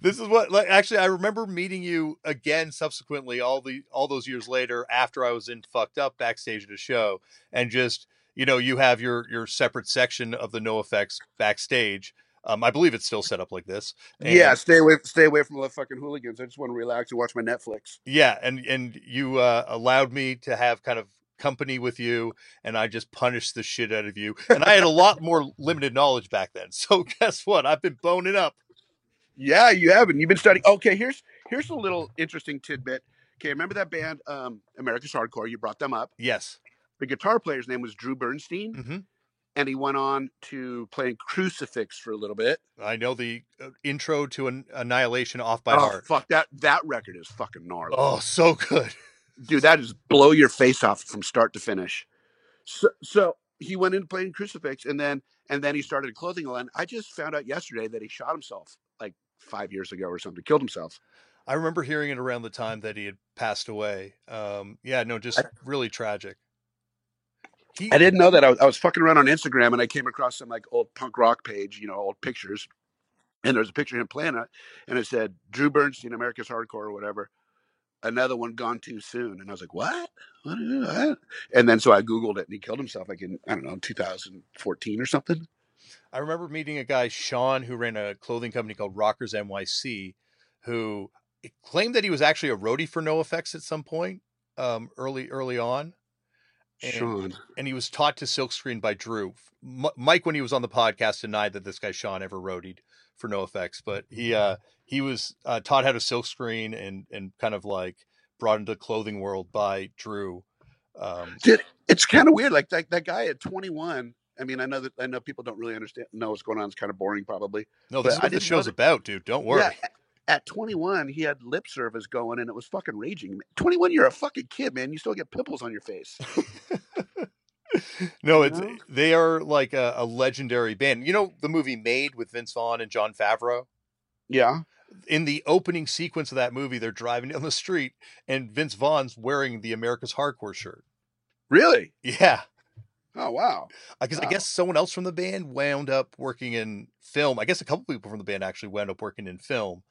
this is what like actually I remember meeting you again subsequently all the all those years later after I was in fucked up backstage at a show and just you know you have your your separate section of the NoFX backstage. Um, I believe it's still set up like this. And- yeah, stay away stay away from the fucking hooligans. I just want to relax and watch my Netflix. yeah, and and you uh, allowed me to have kind of company with you, and I just punished the shit out of you. And I had a [laughs] lot more limited knowledge back then. [laughs] So guess what? I've been boning up. Yeah, you haven't. You've been studying. Okay, here's here's a little interesting tidbit. Okay, remember that band, um, America's Hardcore? You brought them up. Yes. The guitar player's name was Drew Bernstein, hmm and he went on to playing Crucifix for a little bit. I know the uh, intro to an Annihilation off by oh heart. fuck that! That record is fucking gnarly, Oh, so good. [laughs] dude. That is blow your face off from start to finish. So, so he went into playing Crucifix, and then and then he started a clothing line. I just found out yesterday that he shot himself like five years ago or something. Killed himself. I remember hearing it around the time that he had passed away. Um, yeah, no, just really tragic. He, I didn't know that. I was, I was fucking around on Instagram and I came across some like old punk rock page, you know, old pictures. And there's a picture of him playing it, and it said Drew Bernstein, America's Hardcore or whatever. Another one gone too soon, and I was like, "What? What? what? And then so I googled it, and he killed himself like in I don't know 2014 or something. I remember meeting a guy, Sean, who ran a clothing company called Rockers NYC, who claimed that he was actually a roadie for NoFX at some point, um, early early on. And- Sean, and he was taught to silkscreen by Drew. M- Mike, when he was on the podcast, denied that this guy Sean ever roadied for NoFX, but he uh, he was uh, taught how to silkscreen and and kind of like brought into the clothing world by Drew. Um, Dude, it's kind of weird. Like that, that guy at 21, I mean, I know that I know people don't really understand know what's going on. It's kind of boring, probably. No, this But is what this show's that- about, dude. Don't worry. Yeah, at 21, he had lip service going, and it was fucking raging. 21, you're a fucking kid, man. You still get pimples on your face. [laughs] no, it's know? they are like a, a legendary band. You know the movie Made with Vince Vaughn and Jon Favreau. Yeah. In the opening sequence of that movie, they're driving down the street, and Vince Vaughn's wearing the America's Hardcore shirt. Really? Yeah, Oh wow. because I Wow. guess someone else from the band wound up working in film. I guess a couple people from the band actually wound up working in film,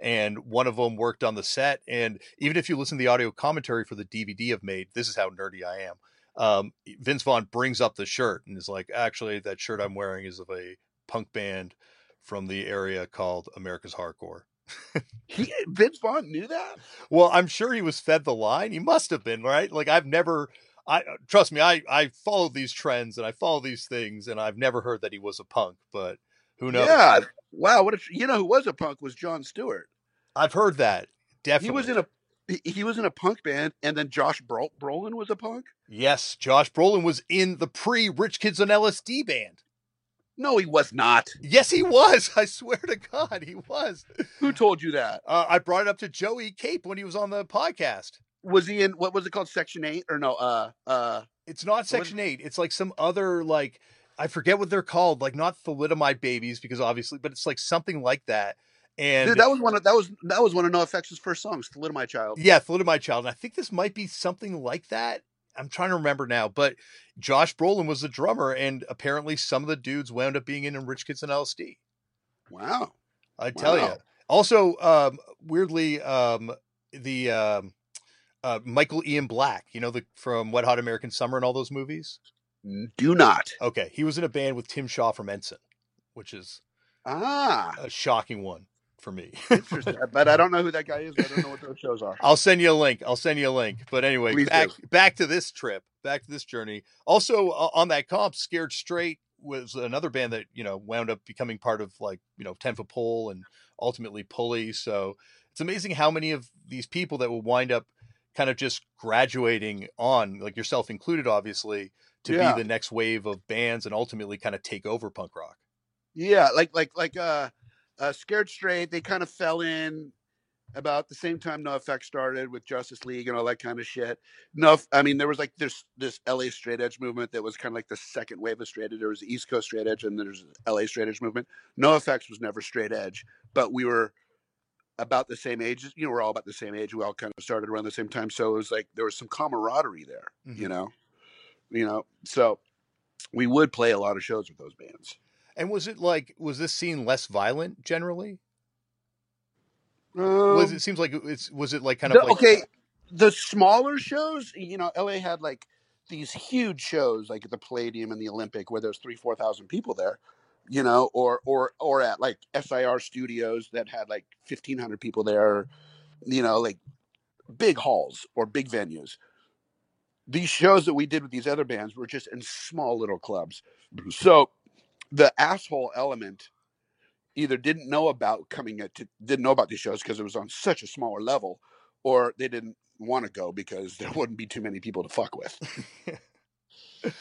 and one of them worked on the set. And even if you listen to the audio commentary for the DVD of Made, this is how nerdy I am. Um, Vince Vaughn brings up the shirt and is like, "Actually, that shirt I'm wearing is of a punk band from the area called America's Hardcore." [laughs] He Vince Vaughn knew that. Well, I'm sure he was fed the line. He must have been, right? Like I've never I uh, trust me, I I follow these trends and I follow these things and I've never heard that he was a punk, but who knows? Yeah. Wow. What? A, you know who was a punk was Jon Stewart. I've heard that. Definitely. He was in a he, he was in a punk band, and then Josh Brolin was a punk. Yes, Josh Brolin was in the pre Rich Kids on LSD band. No, he was not. Yes, he was. [laughs] I swear to God, he was. Who told you that? Uh, I brought it up to Joey Cape when he was on the podcast. Was he in what was it called? Section eight or no? Uh, uh, It's not Section Eight. It's like some other like I forget what they're called. Like not thalidomide babies because obviously, but it's like something like that. And dude, that was one of that was that was one of NoFX's first songs, "Thalidomide Child." yeah, thalidomide child. And I think this might be something like that. I'm trying to remember now, but Josh Brolin was the drummer, and apparently some of the dudes wound up being in Rich Kids on LSD. Wow. I tell you. Also, um, weirdly, um, the um, uh, Michael Ian Black, you know, the from Wet Hot American Summer and all those movies. Do not. Okay, he was in a band with Tim Shaw from Ensign, which is Ah, a shocking one for me. [laughs] interesting. but I don't know who that guy is. I don't know what those shows are. I'll send you a link. I'll send you a link. But anyway, Please back do. back to this trip, back to this journey. Also uh, on that comp, Scared Straight was another band that you know wound up becoming part of like you know Ten Foot Pole and ultimately Pulley. So it's amazing how many of these people that will wind up kind of just graduating on, like yourself included, obviously, to Yeah. be the next wave of bands and ultimately kind of take over punk rock. Yeah, like like like uh, uh Scared Straight. They kind of fell in about the same time NoFX started with Justice League and all that kind of shit. No, I mean there was like this this LA straight edge movement that was kind of like the second wave of straight edge. There was the East Coast straight edge and there's LA straight edge movement. No NoFX was never straight edge, but we were about the same age. You know, we're all about the same age. We all kind of started around the same time, so it was like there was some camaraderie there. You Mhm. know, you know, so we would play a lot of shows with those bands. And was it like was this scene less violent generally? Um, was it seems like it's was it like kind the- of like okay the smaller shows you know la had like these huge shows like at the palladium and the olympic where there's three four thousand people there you know or or or at like sir studios that had like 1500 people there you know like big halls or big venues these shows that we did with these other bands were just in small little clubs so the asshole element either didn't know about coming at to, didn't know about these shows because it was on such a smaller level or they didn't want to go because there wouldn't be too many people to fuck with.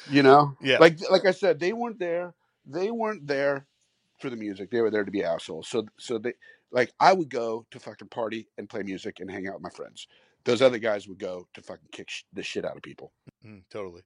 You know? [laughs] Yeah. like like i said they weren't there they weren't there for the music they were there to be assholes. So so they like i would go to fucking party and play music and hang out with my friends. Those other guys would go to fucking kick sh- the shit out of people. Mm, totally.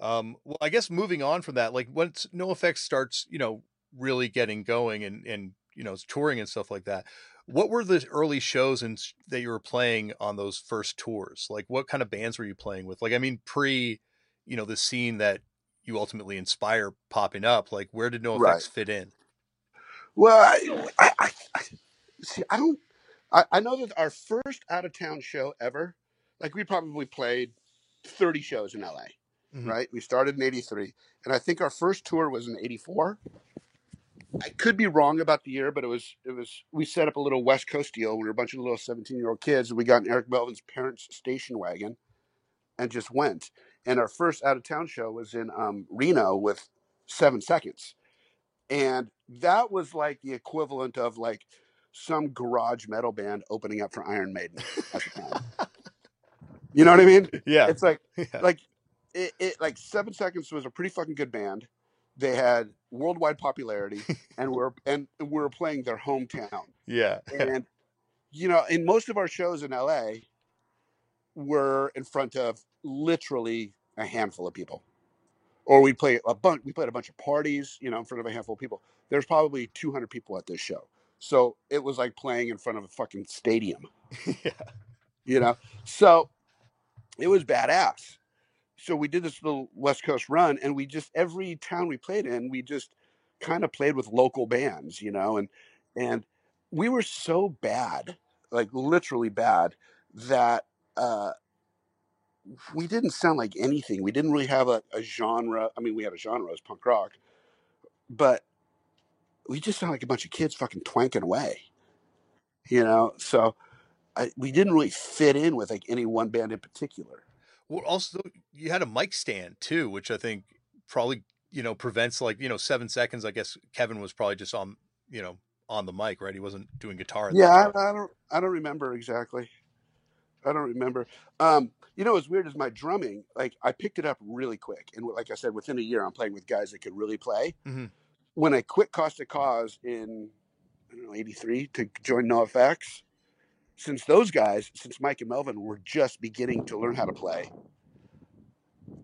Um, well, I guess moving on from that, like once NoFX starts, you know, really getting going and and you know touring and stuff like that. What were the early shows and that you were playing on those first tours? Like, what kind of bands were you playing with? Like, I mean, pre, you know, the scene that you ultimately inspire popping up. Like, where did NoFX Right. fit in? Well, I, I, I, I see. I don't. I, I know that our first out of town show ever, like we probably played thirty shows in LA. Mhm. Right. We started in '83, and I think our first tour was in '84. I could be wrong about the year, but it was it was. We set up a little West Coast deal. We were a bunch of little 17 year old kids, and we got in Eric Melvin's parents' station wagon, and just went. And our first out of town show was in um, Reno with Seven Seconds and that was like the equivalent of like some garage metal band opening up for Iron Maiden at the time. [laughs] you know what I mean? Yeah, It's like [laughs] yeah. like it, it like Seven Seconds was a pretty fucking good band. they had worldwide popularity, [laughs] and we're and we are playing their hometown. Yeah. And you know, in most of our shows in LA, we're in front of literally a handful of people. Or we play a bunch. We played a bunch of parties, you know, in front of a handful of people. There's probably 200 people at this show, so it was like playing in front of a fucking stadium. [laughs] yeah. You know, so it was badass so we did this little West Coast run, and we just every town we played in, we just kind of played with local bands, you know, and and we were so bad, like literally bad, that uh, we didn't sound like anything. We didn't really have a, a genre. I mean, we had a genre as punk rock, but we just sound like a bunch of kids fucking twanking away, you know. So I, we didn't really fit in with like any one band in particular. Well, also you had a mic stand too, which I think probably you know prevents like you know seven seconds. I guess Kevin was probably just on you know on the mic, right? He wasn't doing guitar. Yeah, I, I, don't. I don't remember exactly. I don't remember. Um, you know, as weird as my drumming. Like I picked it up really quick, and like I said, within a year, I'm playing with guys that could really play. Mm-hmm. When I quit Caustic Cause in I don't know '83 to join NOFX, since those guys, since Mike and Melvin were just beginning to learn how to play,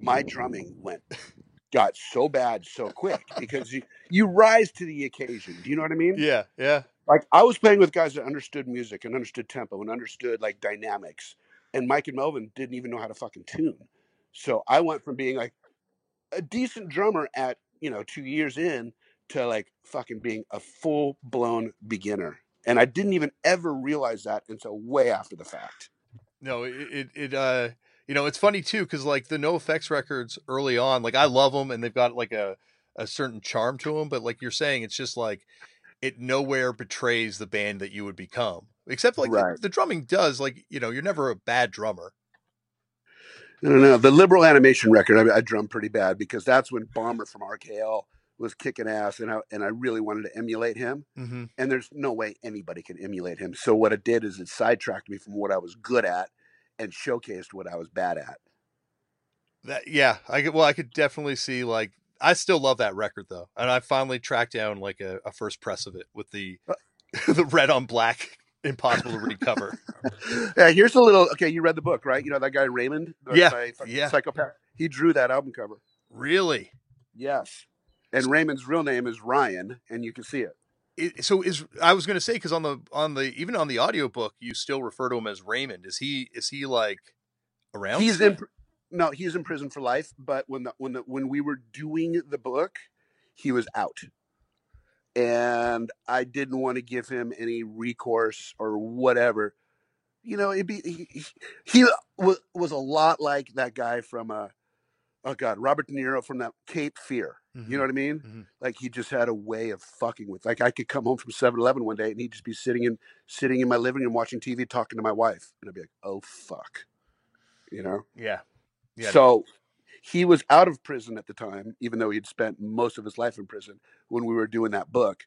my drumming went [laughs] got so bad so quick because you, you rise to the occasion. Do you know what I mean? Yeah, yeah. Like I was playing with guys that understood music and understood tempo and understood like dynamics. And Mike and Melvin didn't even know how to fucking tune. So I went from being like a decent drummer at, you know, two years in to like fucking being a full blown beginner and I didn't even ever realize that until way after the fact. No, it it, it uh you know it's funny too because like the NoFX records early on, like I love them and they've got like a a certain charm to them, but like you're saying, it's just like it nowhere betrays the band that you would become. Except like right. the, the drumming does, like you know, you're never a bad drummer. I don't know. The liberal animation record, I, I drum pretty bad because that's when Bomber from RKL was kicking ass, and I and I really wanted to emulate him. Mm-hmm. And there's no way anybody can emulate him. So what it did is it sidetracked me from what I was good at, and showcased what I was bad at. That yeah, I could. Well, I could definitely see like I still love that record though, and I finally tracked down like a, a first press of it with the uh, [laughs] the red on black [laughs] impossible to recover. [laughs] yeah, here's a little. Okay, you read the book, right? You know that guy Raymond. Yeah, yeah. Psychopath. He drew that album cover. Really? Yes and Raymond's real name is Ryan, and you can see it. it so is I was going to say because on the on the even on the audiobook you still refer to him as Raymond. Is he is he like around? He's in no, he's in prison for life. But when the when the when we were doing the book, he was out, and I didn't want to give him any recourse or whatever. You know, it be he, he was was a lot like that guy from uh oh god, Robert De Niro from that Cape Fear. Mm-hmm. You know what I mean? Mm-hmm. Like he just had a way of fucking with. Like I could come home from 7-Eleven one day and he'd just be sitting in sitting in my living room watching TV, talking to my wife, and I'd be like, "Oh fuck," you know? Yeah. Yeah. So he was out of prison at the time, even though he'd spent most of his life in prison when we were doing that book,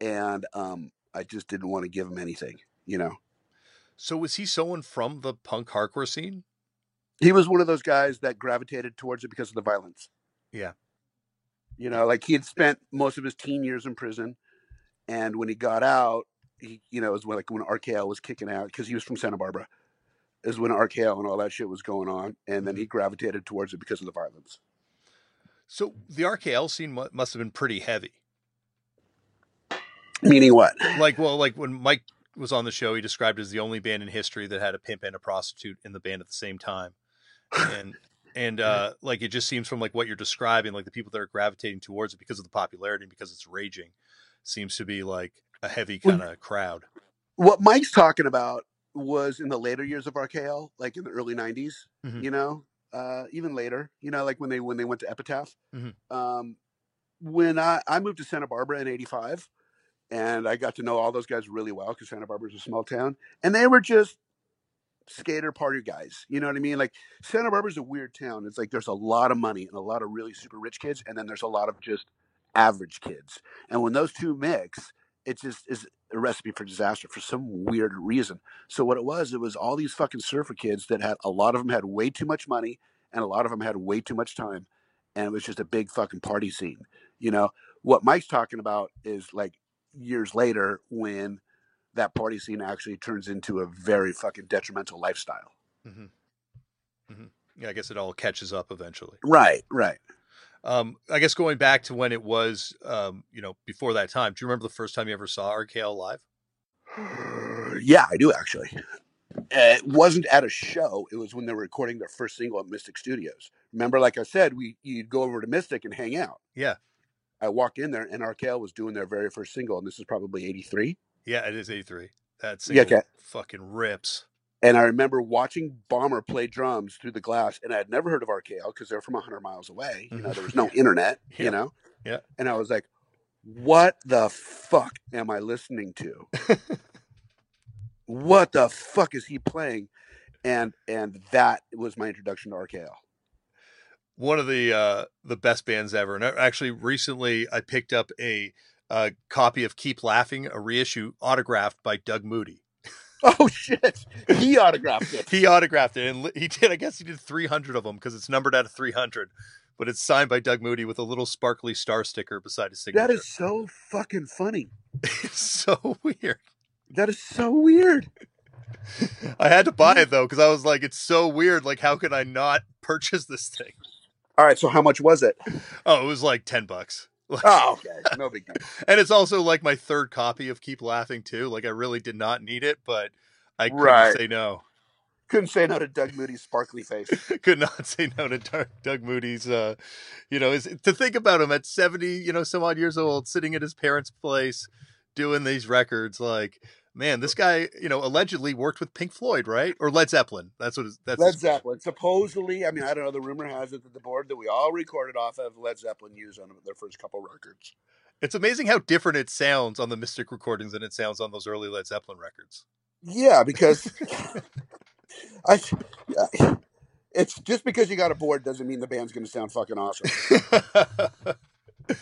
and um, I just didn't want to give him anything, you know. So was he someone from the punk hardcore scene? he was one of those guys that gravitated towards it because of the violence. Yeah. You know, like he had spent most of his teen years in prison, and when he got out, he, you know, it was when, like when RKL was kicking out because he was from Santa Barbara. Is when RKL and all that shit was going on, and then he mm-hmm. gravitated towards it because of the violence. So the RKL scene must have been pretty heavy. Meaning what? Like, well, like when Mike was on the show, he described as the only band in history that had a pimp and a prostitute in the band at the same time and and uh like it just seems from like what you're describing like the people that are gravitating towards it because of the popularity and because it's raging seems to be like a heavy kind of crowd what mike's talking about was in the later years of rkl like in the early 90s mm-hmm. you know uh even later you know like when they when they went to epitaph mm-hmm. um when i i moved to santa barbara in 85 and i got to know all those guys really well because santa Barbara's a small town and they were just skater party guys. You know what I mean? Like Santa Barbara's a weird town. It's like there's a lot of money and a lot of really super rich kids, and then there's a lot of just average kids. And when those two mix, it just is a recipe for disaster for some weird reason. So what it was, it was all these fucking surfer kids that had a lot of them had way too much money, and a lot of them had way too much time, and it was just a big fucking party scene. You know, what Mike's talking about is like years later when that party scene actually turns into a very fucking detrimental lifestyle. Mm-hmm. Mm-hmm. Yeah, I guess it all catches up eventually. Right, right. Um, I guess going back to when it was, um, you know, before that time. Do you remember the first time you ever saw RKL live? [sighs] yeah, I do actually. It wasn't at a show. It was when they were recording their first single at Mystic Studios. Remember, like I said, we you'd go over to Mystic and hang out. Yeah. I walked in there and RKL was doing their very first single, and this is probably '83. Yeah, it is '83. That's yeah, okay. fucking rips. And I remember watching Bomber play drums through the glass, and I had never heard of RKL because they're from 100 miles away. You know, there was no [laughs] internet. Yeah. You know. Yeah. And I was like, "What the fuck am I listening to? [laughs] what the fuck is he playing?" And and that was my introduction to RKL. One of the uh, the best bands ever. And actually, recently I picked up a, a copy of Keep Laughing, a reissue autographed by Doug Moody. Oh shit! He autographed it. he autographed it, and he did. I guess he did 300 of them because it's numbered out of 300. But it's signed by Doug Moody with a little sparkly star sticker beside his signature. That is so fucking funny. [laughs] it's so weird. That is so weird. [laughs] I had to buy it though because I was like, it's so weird. Like, how could I not purchase this thing? All right, so how much was it? Oh, it was like 10 bucks. Like, oh, okay. [laughs] No big deal. and it's also like my third copy of Keep Laughing too. Like I really did not need it, but I couldn't Right. say no. Couldn't say no to Doug Moody's sparkly face. [laughs] Could not say no to Doug, Doug Moody's. Uh, you know, is to think about him at seventy, you know, some odd years old, sitting at his parents' place, doing these records. Like, man, this guy, you know, allegedly worked with Pink Floyd, right, or Led Zeppelin. That's what. His, that's Led his- Zeppelin. [laughs] Supposedly, I mean, I don't know. The rumor has it that the board that we all recorded off of Led Zeppelin used on their first couple records. It's amazing how different it sounds on the Mystic recordings than it sounds on those early Led Zeppelin records. Yeah, because [laughs] [laughs] I, it's just because you got a board doesn't mean the band's going to sound fucking awesome.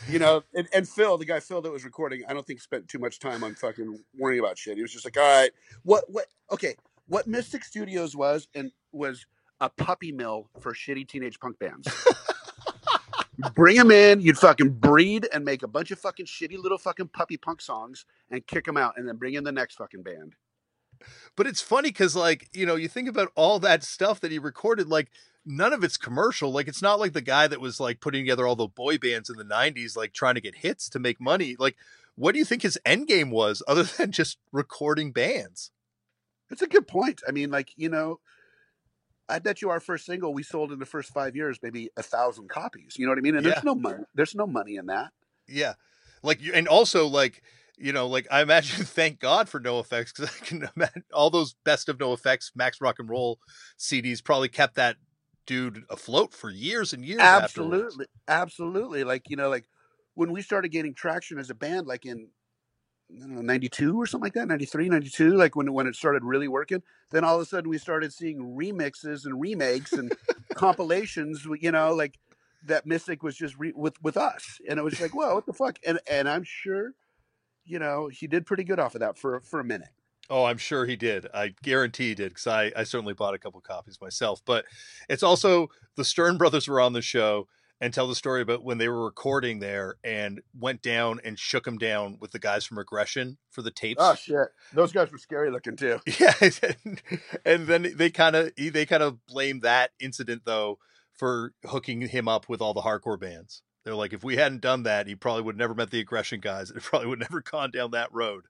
You know, and, and Phil, the guy Phil that was recording, I don't think spent too much time on fucking worrying about shit. He was just like, all right, what, what, okay, what Mystic Studios was and was a puppy mill for shitty teenage punk bands. [laughs] Bring them in, you'd fucking breed and make a bunch of fucking shitty little fucking puppy punk songs and kick them out, and then bring in the next fucking band. But it's funny because, like, you know, you think about all that stuff that he recorded, like, none of it's commercial. Like, it's not like the guy that was like putting together all the boy bands in the 90s, like trying to get hits to make money. Like, what do you think his end game was other [laughs] than just recording bands? That's a good point. I mean, like, you know, I bet you our first single we sold in the first five years maybe a thousand copies. You know what I mean? And Yeah. there's no money. There's no money in that. Yeah. Like, you- and also, like, you know, like I imagine, [laughs] thank God for NoFX because I can [laughs] imagine all those best of NoFX, Max Rock and Roll CDs probably kept that dude afloat for years and years. afterwards. Absolutely, absolutely. Like you know, like when we started gaining traction as a band, like in I don't know, 92 or something like that, 93, 92, like when when it started really working, then all of a sudden we started seeing remixes and remakes and [laughs] compilations, you know, like that Mystic was just re- with with us, and it was like, well, what the fuck? And and I'm sure, you know, he did pretty good off of that for for a minute. Oh, I'm sure he did. I guarantee he did because I, I certainly bought a couple copies myself. But it's also the Stern brothers were on the show and tell the story about when they were recording there and went down and shook him down with the guys from Aggression for the tapes. Oh shit, those guys were scary looking too. [laughs] Yeah, and then they kind of they kind of blame that incident though for hooking him up with all the hardcore bands. They're like, if we hadn't done that, he probably would have never met the aggression guys. It [laughs] probably would have never gone down that road.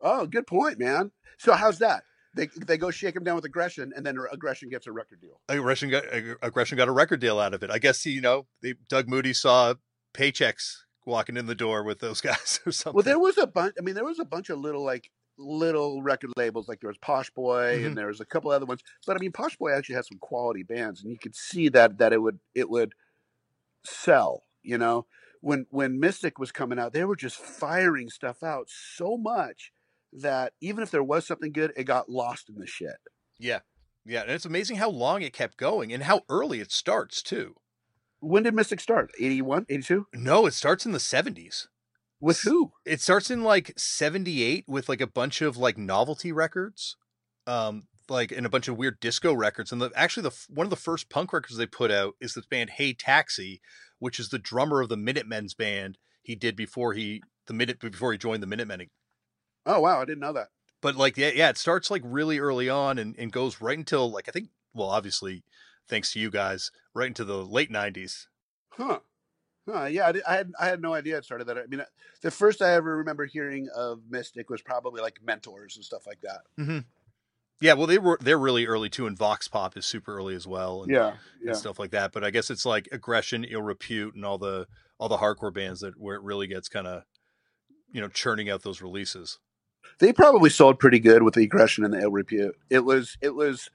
Oh, good point, man. So how's that? They they go shake him down with aggression, and then aggression gets a record deal. Aggression got aggression got a record deal out of it. I guess you know, they, Doug Moody saw paychecks walking in the door with those [laughs] guys or something. Well, there was a bunch. I mean, there was a bunch of little like little record labels. Like there was Posh Boy, Mhm. and there was a couple other ones. But I mean, Posh Boy actually had some quality bands, and you could see that that it would it would sell. You know, when when Mystic was coming out, they were just firing stuff out so much that even if there was something good, it got lost in the shit. yeah, yeah, and it's amazing how long it kept going and how early it starts too. When did Mystic start? 81, 82? No, it starts in the seventies. With who? it starts in like 78 with like a bunch of like novelty records um like in a bunch of weird disco records and the actually the one of the first punk records they put out is this band hey taxi which is the drummer of the Minutemen's band he did before he the minute before he joined the Minutemen. Oh wow, I didn't know that. But like yeah, yeah, it starts like really early on and, and goes right until like I think well obviously thanks to you guys right into the late nineties. Huh. Huh, yeah, I, did, I, had I had no idea it started that. I mean, the first I ever remember hearing of Mystic was probably like Mentors and stuff like that. Mm-hmm. Yeah, well, they were they're really early too, and Vox Pop is super early as well. And, yeah, yeah. and stuff like that. But I guess it's like Aggression, Ill Repute, and all the all the hardcore bands that where it really gets kind of you know churning out those releases. They probably sold pretty good with the Aggression and the Ill Repute. It was it was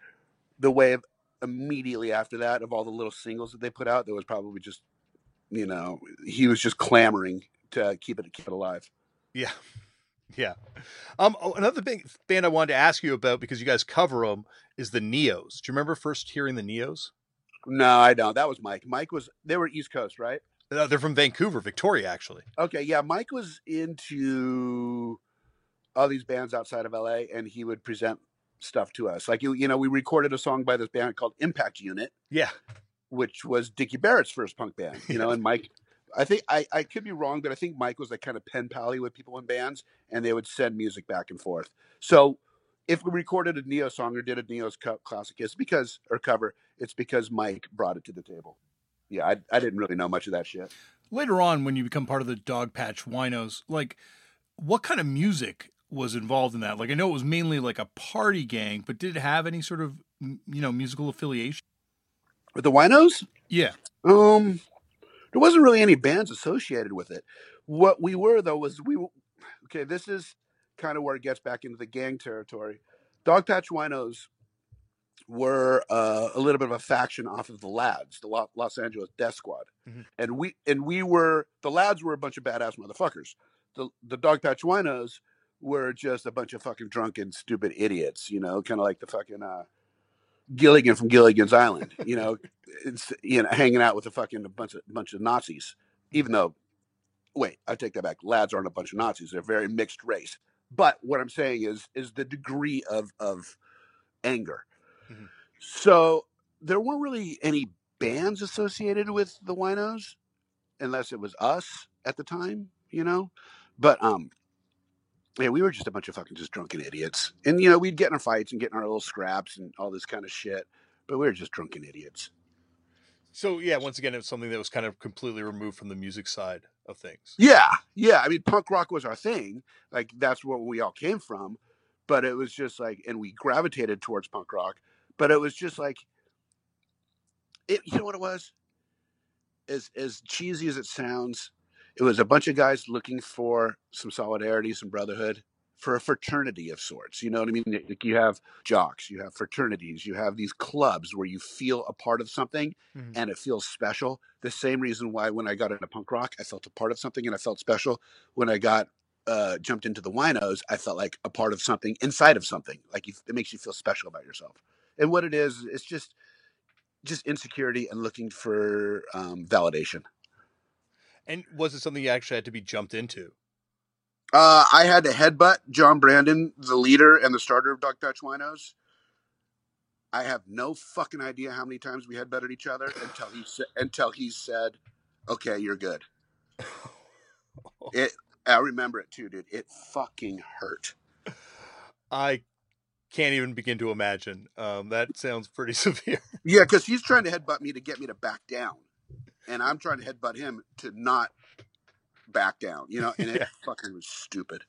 the wave immediately after that of all the little singles that they put out. There was probably just you know he was just clamoring to keep it keep it alive. Yeah. Yeah. Um, oh, another big band I wanted to ask you about because you guys cover them is the Neos. Do you remember first hearing the Neos? No, I don't. That was Mike. Mike was they were East Coast, right? Uh, they're from Vancouver, Victoria, actually. Okay, yeah. Mike was into all these bands outside of LA, and he would present stuff to us. Like you, you know, we recorded a song by this band called Impact Unit. Yeah. Which was Dickie Barrett's first punk band. You [laughs] know, and Mike I think I, I could be wrong, but I think Mike was like kind of pen pally with people in bands, and they would send music back and forth. So if we recorded a Neo song or did a Neo's classic, it's because or cover, it's because Mike brought it to the table. Yeah, I, I didn't really know much of that shit. Later on, when you become part of the Dogpatch Winos, like what kind of music was involved in that? Like I know it was mainly like a party gang, but did it have any sort of you know musical affiliation with the Winos? Yeah. Um, there wasn't really any bands associated with it. What we were though was we okay. This is kind of where it gets back into the gang territory. Dogpatch Winos were uh, a little bit of a faction off of the Lads, the Los Angeles Death Squad, mm-hmm. and we and we were the Lads were a bunch of badass motherfuckers. The the Dogpatch Winos were just a bunch of fucking drunken, stupid idiots. You know, kind of like the fucking uh, Gilligan from Gilligan's Island. You know, it's you know hanging out with a fucking a bunch of bunch of Nazis. Even though, wait, I take that back. Lads aren't a bunch of Nazis. They're very mixed race. But what I'm saying is is the degree of of anger. Mm-hmm. So there weren't really any bands associated with the Winos, unless it was us at the time. You know, but um, yeah, we were just a bunch of fucking just drunken idiots. And you know, we'd get in our fights and get in our little scraps and all this kind of shit. But we were just drunken idiots. So yeah, once again, it was something that was kind of completely removed from the music side of things. Yeah, yeah. I mean, punk rock was our thing. Like that's where we all came from. But it was just like, and we gravitated towards punk rock. But it was just like, it. You know what it was? As as cheesy as it sounds, it was a bunch of guys looking for some solidarity, some brotherhood, for a fraternity of sorts. You know what I mean? Like you have jocks, you have fraternities, you have these clubs where you feel a part of something mm-hmm. and it feels special. The same reason why when I got into punk rock, I felt a part of something and I felt special. When I got uh, jumped into the winos, I felt like a part of something inside of something. Like you, it makes you feel special about yourself. And what it is, it's just just insecurity and looking for um, validation. And was it something you actually had to be jumped into? Uh, I had to headbutt John Brandon, the leader and the starter of Dogpatch Winos. I have no fucking idea how many times we headbutted each other until he sa- until he said, "Okay, you're good." it. I remember it too, dude. It fucking hurt. I can't even begin to imagine. Um, that sounds pretty [laughs] severe. Yeah, because he's trying to headbutt me to get me to back down and I'm trying to headbutt him to not back down, you know, and it [laughs] yeah. fucking was stupid.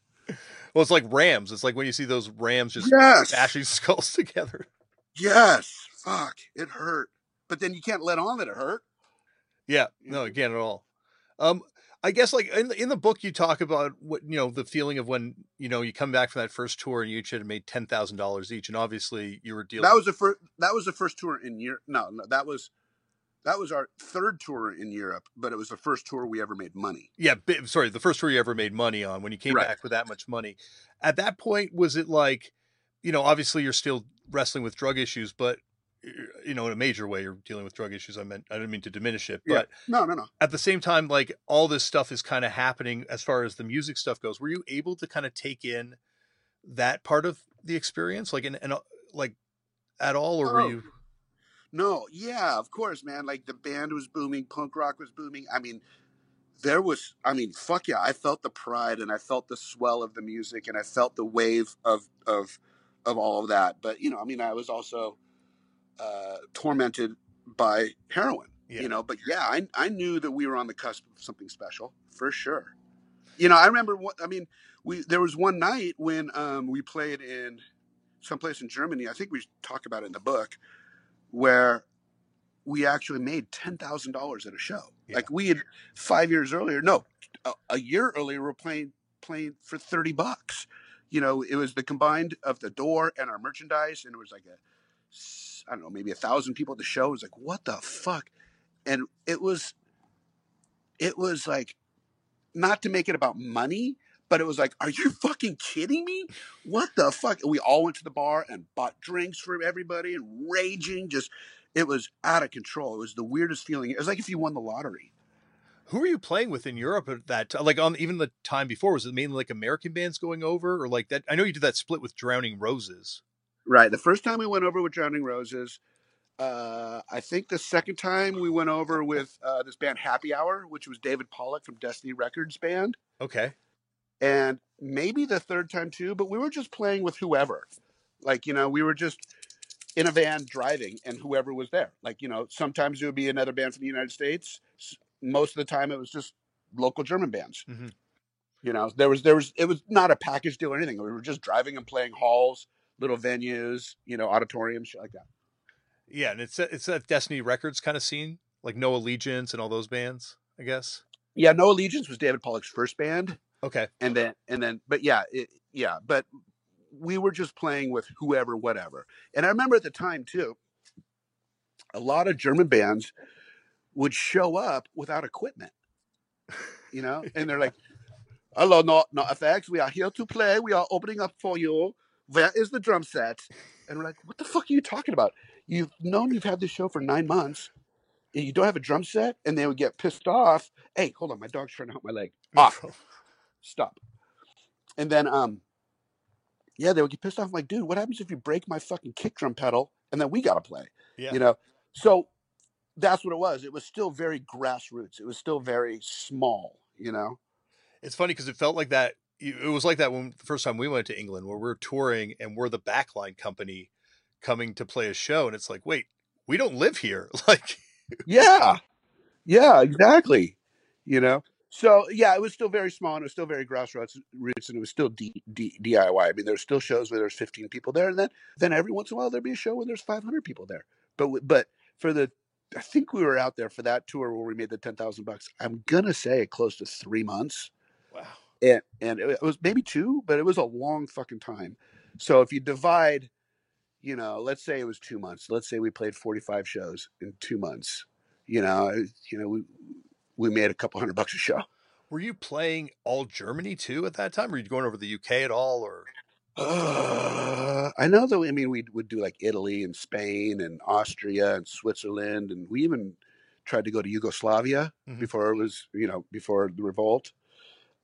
Well, it's like Rams. It's like when you see those Rams just yes. bashing [laughs] skulls together. Yes. Fuck. It hurt. But then you can't let on that it hurt. Yeah. No, you can't at all. Um, I guess like in the, in the book you talk about what you know the feeling of when you know you come back from that first tour and you each had made ten thousand dollars each and obviously you were dealing. That was the first. That was the first tour in year. No, no, that was that was our third tour in Europe, but it was the first tour we ever made money. Yeah, sorry, the first tour you ever made money on when you came right. back with that much money. At that point, was it like, you know, obviously you're still wrestling with drug issues, but you know, in a major way, you're dealing with drug issues. I meant I didn't mean to diminish it, but yeah. no, no, no. At the same time, like all this stuff is kind of happening as far as the music stuff goes. Were you able to kind of take in that part of the experience, like and, like at all, or oh. were you? No, yeah, of course, man. Like the band was booming, punk rock was booming. I mean, there was, I mean, fuck yeah, I felt the pride and I felt the swell of the music and I felt the wave of of of all of that. But you know, I mean, I was also uh, tormented by heroin. Yeah. You know, but yeah, I I knew that we were on the cusp of something special for sure. You know, I remember. What, I mean, we there was one night when um, we played in someplace in Germany. I think we talk about it in the book, where we actually made ten thousand dollars at a show. Yeah. Like we had five years earlier. No, a, a year earlier, we were playing playing for thirty bucks. You know, it was the combined of the door and our merchandise, and it was like a, I don't know, maybe a thousand people at the show. It was like, what the fuck? And it was, it was like, not to make it about money, but it was like, are you fucking kidding me? What the fuck? And we all went to the bar and bought drinks for everybody and raging. Just, it was out of control. It was the weirdest feeling. It was like if you won the lottery. Who were you playing with in Europe at that like on even the time before? Was it mainly like American bands going over or like that? I know you did that split with Drowning Roses. Right. The first time we went over with Drowning Roses, uh, I think the second time we went over with uh, this band Happy Hour, which was David Pollock from Destiny Records band. Okay. And maybe the third time too but we were just playing with whoever. Like you know we were just in a van driving and whoever was there. Like you know sometimes it would be another band from the united states. Most of the time it was just local german bands. Mhm. you know there was there was it was not a package deal or anything. We were just driving and playing halls little venues you know auditoriums shit like that. Yeah, and it's a, it's that Destiny Records kind of scene, like No Allegiance and all those bands, I guess. yeah no allegiance was david pollock's first band Okay. and then and then but yeah it, yeah but we were just playing with whoever whatever. And i remember at the time too a lot of german bands would show up without equipment you know? And they're like hello not not effects. We are here to play. We are opening up for you. Where is the drum set? And we're like what the fuck are you talking about? You've known you've had this show for nine months and you don't have a drum set? And they would get pissed off. Hey hold on my dog's trying to help my leg. Off stop. And then um yeah, they would get pissed off. I'm like, dude, what happens if you break my fucking kick drum pedal and then we gotta play? Yeah. You know? So that's what it was. It was still very grassroots. It was still very small, you know? It's funny because it felt like that. It was like that when the first time we went to England, where we're touring and we're the backline company coming to play a show, and it's like, wait, we don't live here. [laughs] Like, Yeah. Yeah, exactly. You know? So yeah, it was still very small and it was still very grassroots roots and it was still D, D, DIY. I mean, there's still shows where there's 15 people there, and then then every once in a while there'd be a show where there's 500 people there. But but for the, I think we were out there for that tour where we made the 10,000 bucks. I'm gonna say close to three months, wow. and and it was maybe two, but it was a long fucking time. So if you divide, you know, let's say it was two months. Let's say we played 45 shows in two months. You know, you know we we made a couple hundred bucks a show. Were you playing all Germany too at that time? Were you going over the UK at all, or Uh, I know that. we, I mean, we would do like Italy and Spain and Austria and Switzerland, and we even tried to go to Yugoslavia Mhm. before it was, you know, before the revolt.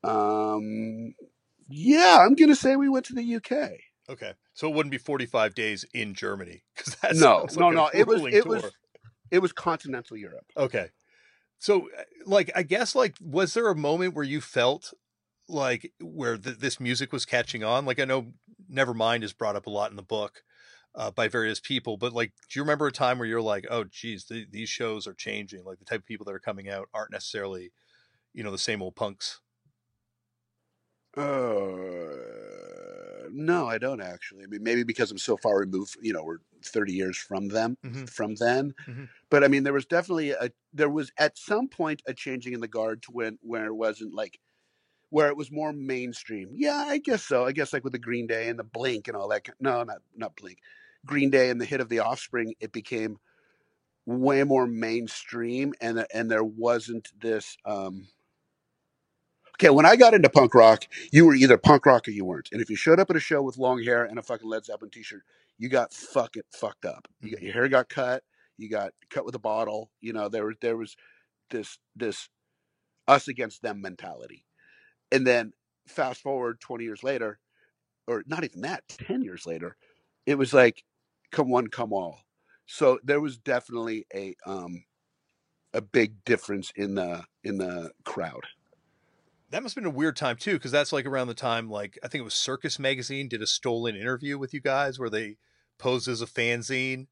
Um, yeah, I'm gonna say we went to the UK. okay? So it wouldn't be forty-five days in Germany because that's no, no, no. It was it was it was continental Europe. Okay. So, uh, like, I guess, like, was there a moment where you felt like where th- this music was catching on? Like, I know Nevermind is brought up a lot in the book uh, by various people, but like, do you remember a time where you're like, oh, geez, th- these shows are changing? Like, the type of people that are coming out aren't necessarily, you know, the same old punks. Uh, no, I don't actually. I mean, maybe because I'm so far removed. You know, we're 30 years from them, Mhm. from then. Mhm. But I mean, there was definitely a. There was at some point a changing in the guard to when where it wasn't like, where it was more mainstream. Yeah, I guess so. I guess like with the Green Day and the Blink and all that. No, not not Blink. Green Day and the hit of the Offspring. It became way more mainstream, and and there wasn't this. um Okay, when I got into punk rock, you were either punk rock or you weren't. And if you showed up at a show with long hair and a fucking Led Zeppelin t-shirt, you got fucking fucked up. You got, your hair got cut. You got cut with a bottle. You know, there was there was this this us against them mentality. And then fast forward 20 years later, or not even that, 10 years later, it was like come one, come all. So there was definitely a um a big difference in the in the crowd. That must have been a weird time too, because that's like around the time like I think it was Circus Magazine did a stolen interview with you guys where they posed as a fanzine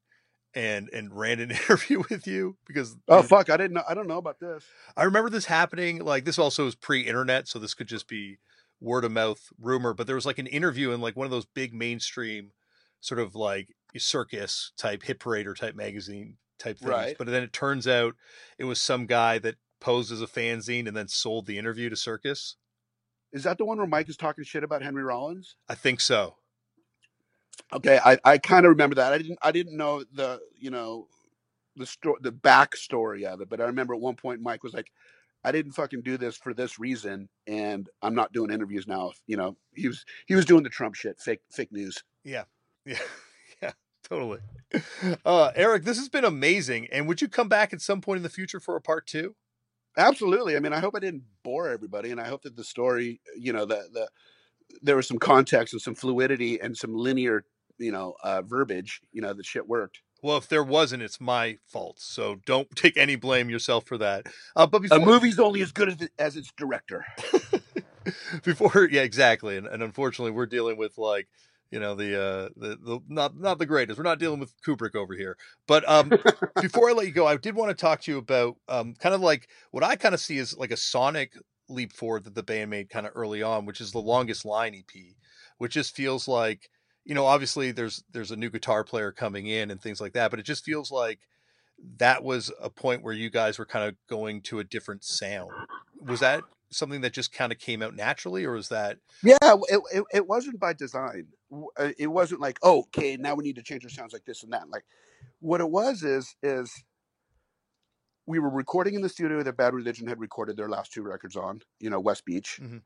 and and ran an [laughs] interview with you because oh fuck I didn't know I don't know about this. I remember this happening like this also was pre-internet so this could just be word of mouth rumor but there was like an interview in like one of those big mainstream sort of like circus type hit parader type magazine type things Right. but then it turns out it was some guy that posed as a fanzine and then sold the interview to circus Is that the one where Mike is talking shit about Henry Rollins? I think so Okay, I, I kind of remember that. I didn't I didn't know the you know the story the backstory of it, but I remember at one point Mike was like, "I didn't fucking do this for this reason, and I'm not doing interviews now." You know, he was he was doing the Trump shit, fake fake news. Yeah. [laughs] Yeah. Yeah. Totally. Uh, Erik, this has been amazing. And would you come back at some point in the future for a part two? Absolutely. I mean, I hope I didn't bore everybody, and I hope that the story, you know, the the there was some context and some fluidity and some linear, you know, uh, verbiage. You know, the shit worked. Well, if there wasn't, it's my fault. So don't [laughs] take any blame yourself for that. Uh, but before, A movie's only as good as, it, as its director. [laughs] before, yeah, exactly. And, and unfortunately, we're dealing with like, you know, the, uh, the, the, not, not the greatest. We're not dealing with Kubrick over here. But um, before I let you go, I did want to talk to you about um, kind of like what I kind of see is like a sonic leap forward that the band made kind of early on, which is the longest line EP, which just feels like, you know, obviously there's there's a new guitar player coming in and things like that, but it just feels like that was a point where you guys were kind of going to a different sound. Was that something that just kind of came out naturally, or was that Yeah, it, it, it wasn't by design. Uh, It wasn't like, oh, okay, now we need to change our sounds like this and that. Like, what it was is is we were recording in the studio that Bad Religion had recorded their last two records on. You know, West Beach. Mhm.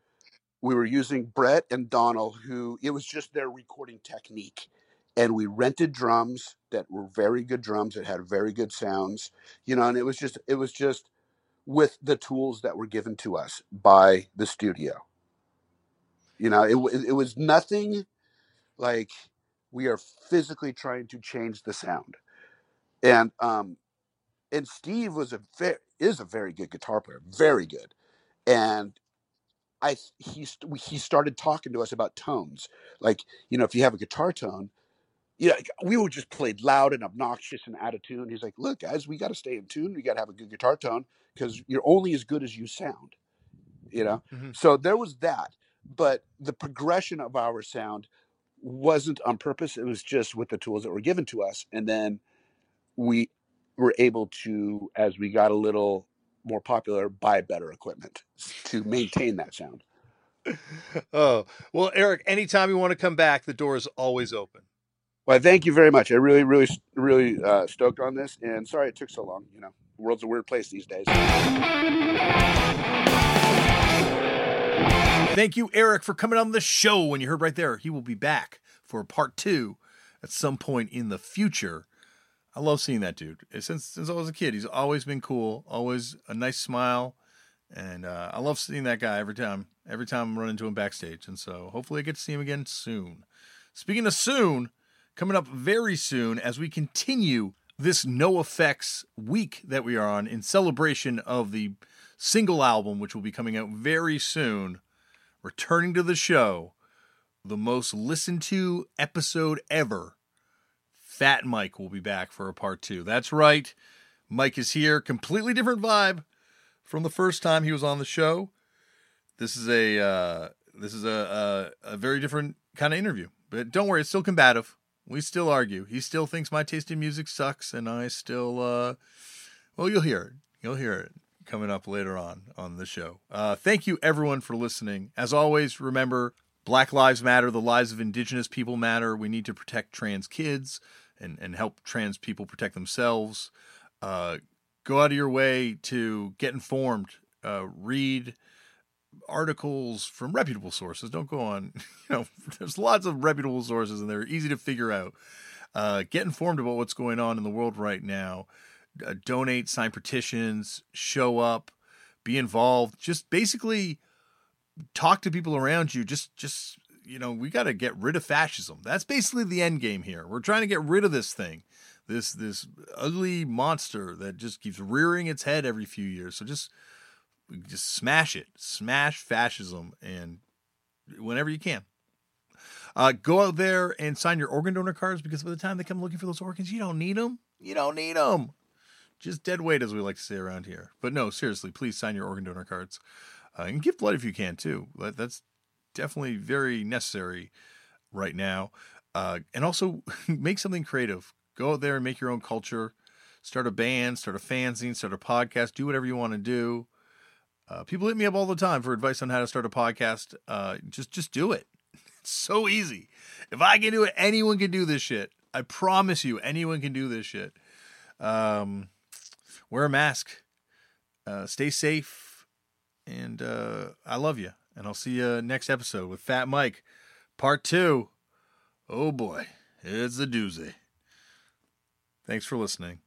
We were using Brett and Donnell, who it was just their recording technique, and we rented drums that were very good drums that had very good sounds. You know, and it was just it was just with the tools that were given to us by the studio. You know, it it was nothing like we are physically trying to change the sound. And um and Steve was a very is a very good guitar player, very good. And I he he started talking to us about tones. Like, you know, if you have a guitar tone, yeah, like, we would just play loud and obnoxious and out of tune. He's like, "Look, guys, we got to stay in tune. We got to have a good guitar tone because you're only as good as you sound." You know, Mhm. so there was that, but the progression of our sound wasn't on purpose. It was just with the tools that were given to us, and then we were able to, as we got a little more popular, buy better equipment to maintain that sound. [laughs] oh well erik anytime you want to come back the door is always open Well, thank you very much. I really, really, really uh, stoked on this, and sorry it took so long. You know, the world's a weird place these days. Thank you, Erik, for coming on the show. When you heard right there, he will be back for part two at some point in the future. I love seeing that dude. Since since I was a kid, he's always been cool, always a nice smile, and uh, I love seeing that guy every time. Every time I'm running into him backstage, and so hopefully I get to see him again soon. Speaking of soon, coming up very soon as we continue this NoFX week that we are on in celebration of the single album, which will be coming out very soon. Returning to the show, the most listened to episode ever. Fat Mike will be back for a part two. That's right. Mike is here. Completely different vibe from the first time he was on the show. This is a uh, this is a, a a very different kind of interview. But don't worry, it's still combative. We still argue. He still thinks my taste in music sucks, and I still uh, well, you'll hear it. You'll hear it coming up later on on the show. Uh, thank you everyone for listening. As always, remember Black Lives Matter, the lives of Indigenous people matter. We need to protect trans kids and, and help trans people protect themselves. Uh, go out of your way to get informed. Uh, read articles from reputable sources. Don't go on, [laughs] you know, there's lots of reputable sources and they're easy to figure out. Uh, get informed about what's going on in the world right now. Uh, donate, sign petitions, show up, be involved. Just basically talk to people around you. Just, just you know, we got to get rid of fascism. That's basically the end game here. We're trying to get rid of this thing. this this ugly monster that just keeps rearing its head every few years. So just just smash it, smash fascism, and whenever you can. Uh, go out there and sign your organ donor cards because by the time they come looking for those organs, you don't need them. You don't need them. Just dead weight, as we like to say around here. But no, seriously, please sign your organ donor cards uh, and give blood if you can too. That, that's definitely very necessary right now. Uh, and also [laughs] make something creative. Go out there and make your own culture. Start a band, start a fanzine, start a podcast, do whatever you want to do. Uh, people hit me up all the time for advice on how to start a podcast. Uh, just just do it. [laughs] It's so easy. If I can do it, anyone can do this shit. I promise you, anyone can do this shit. Um, wear a mask. Uh, stay safe. And uh, I love you. And I'll see you next episode with Fat Mike, part two. Oh boy, it's a doozy. Thanks for listening.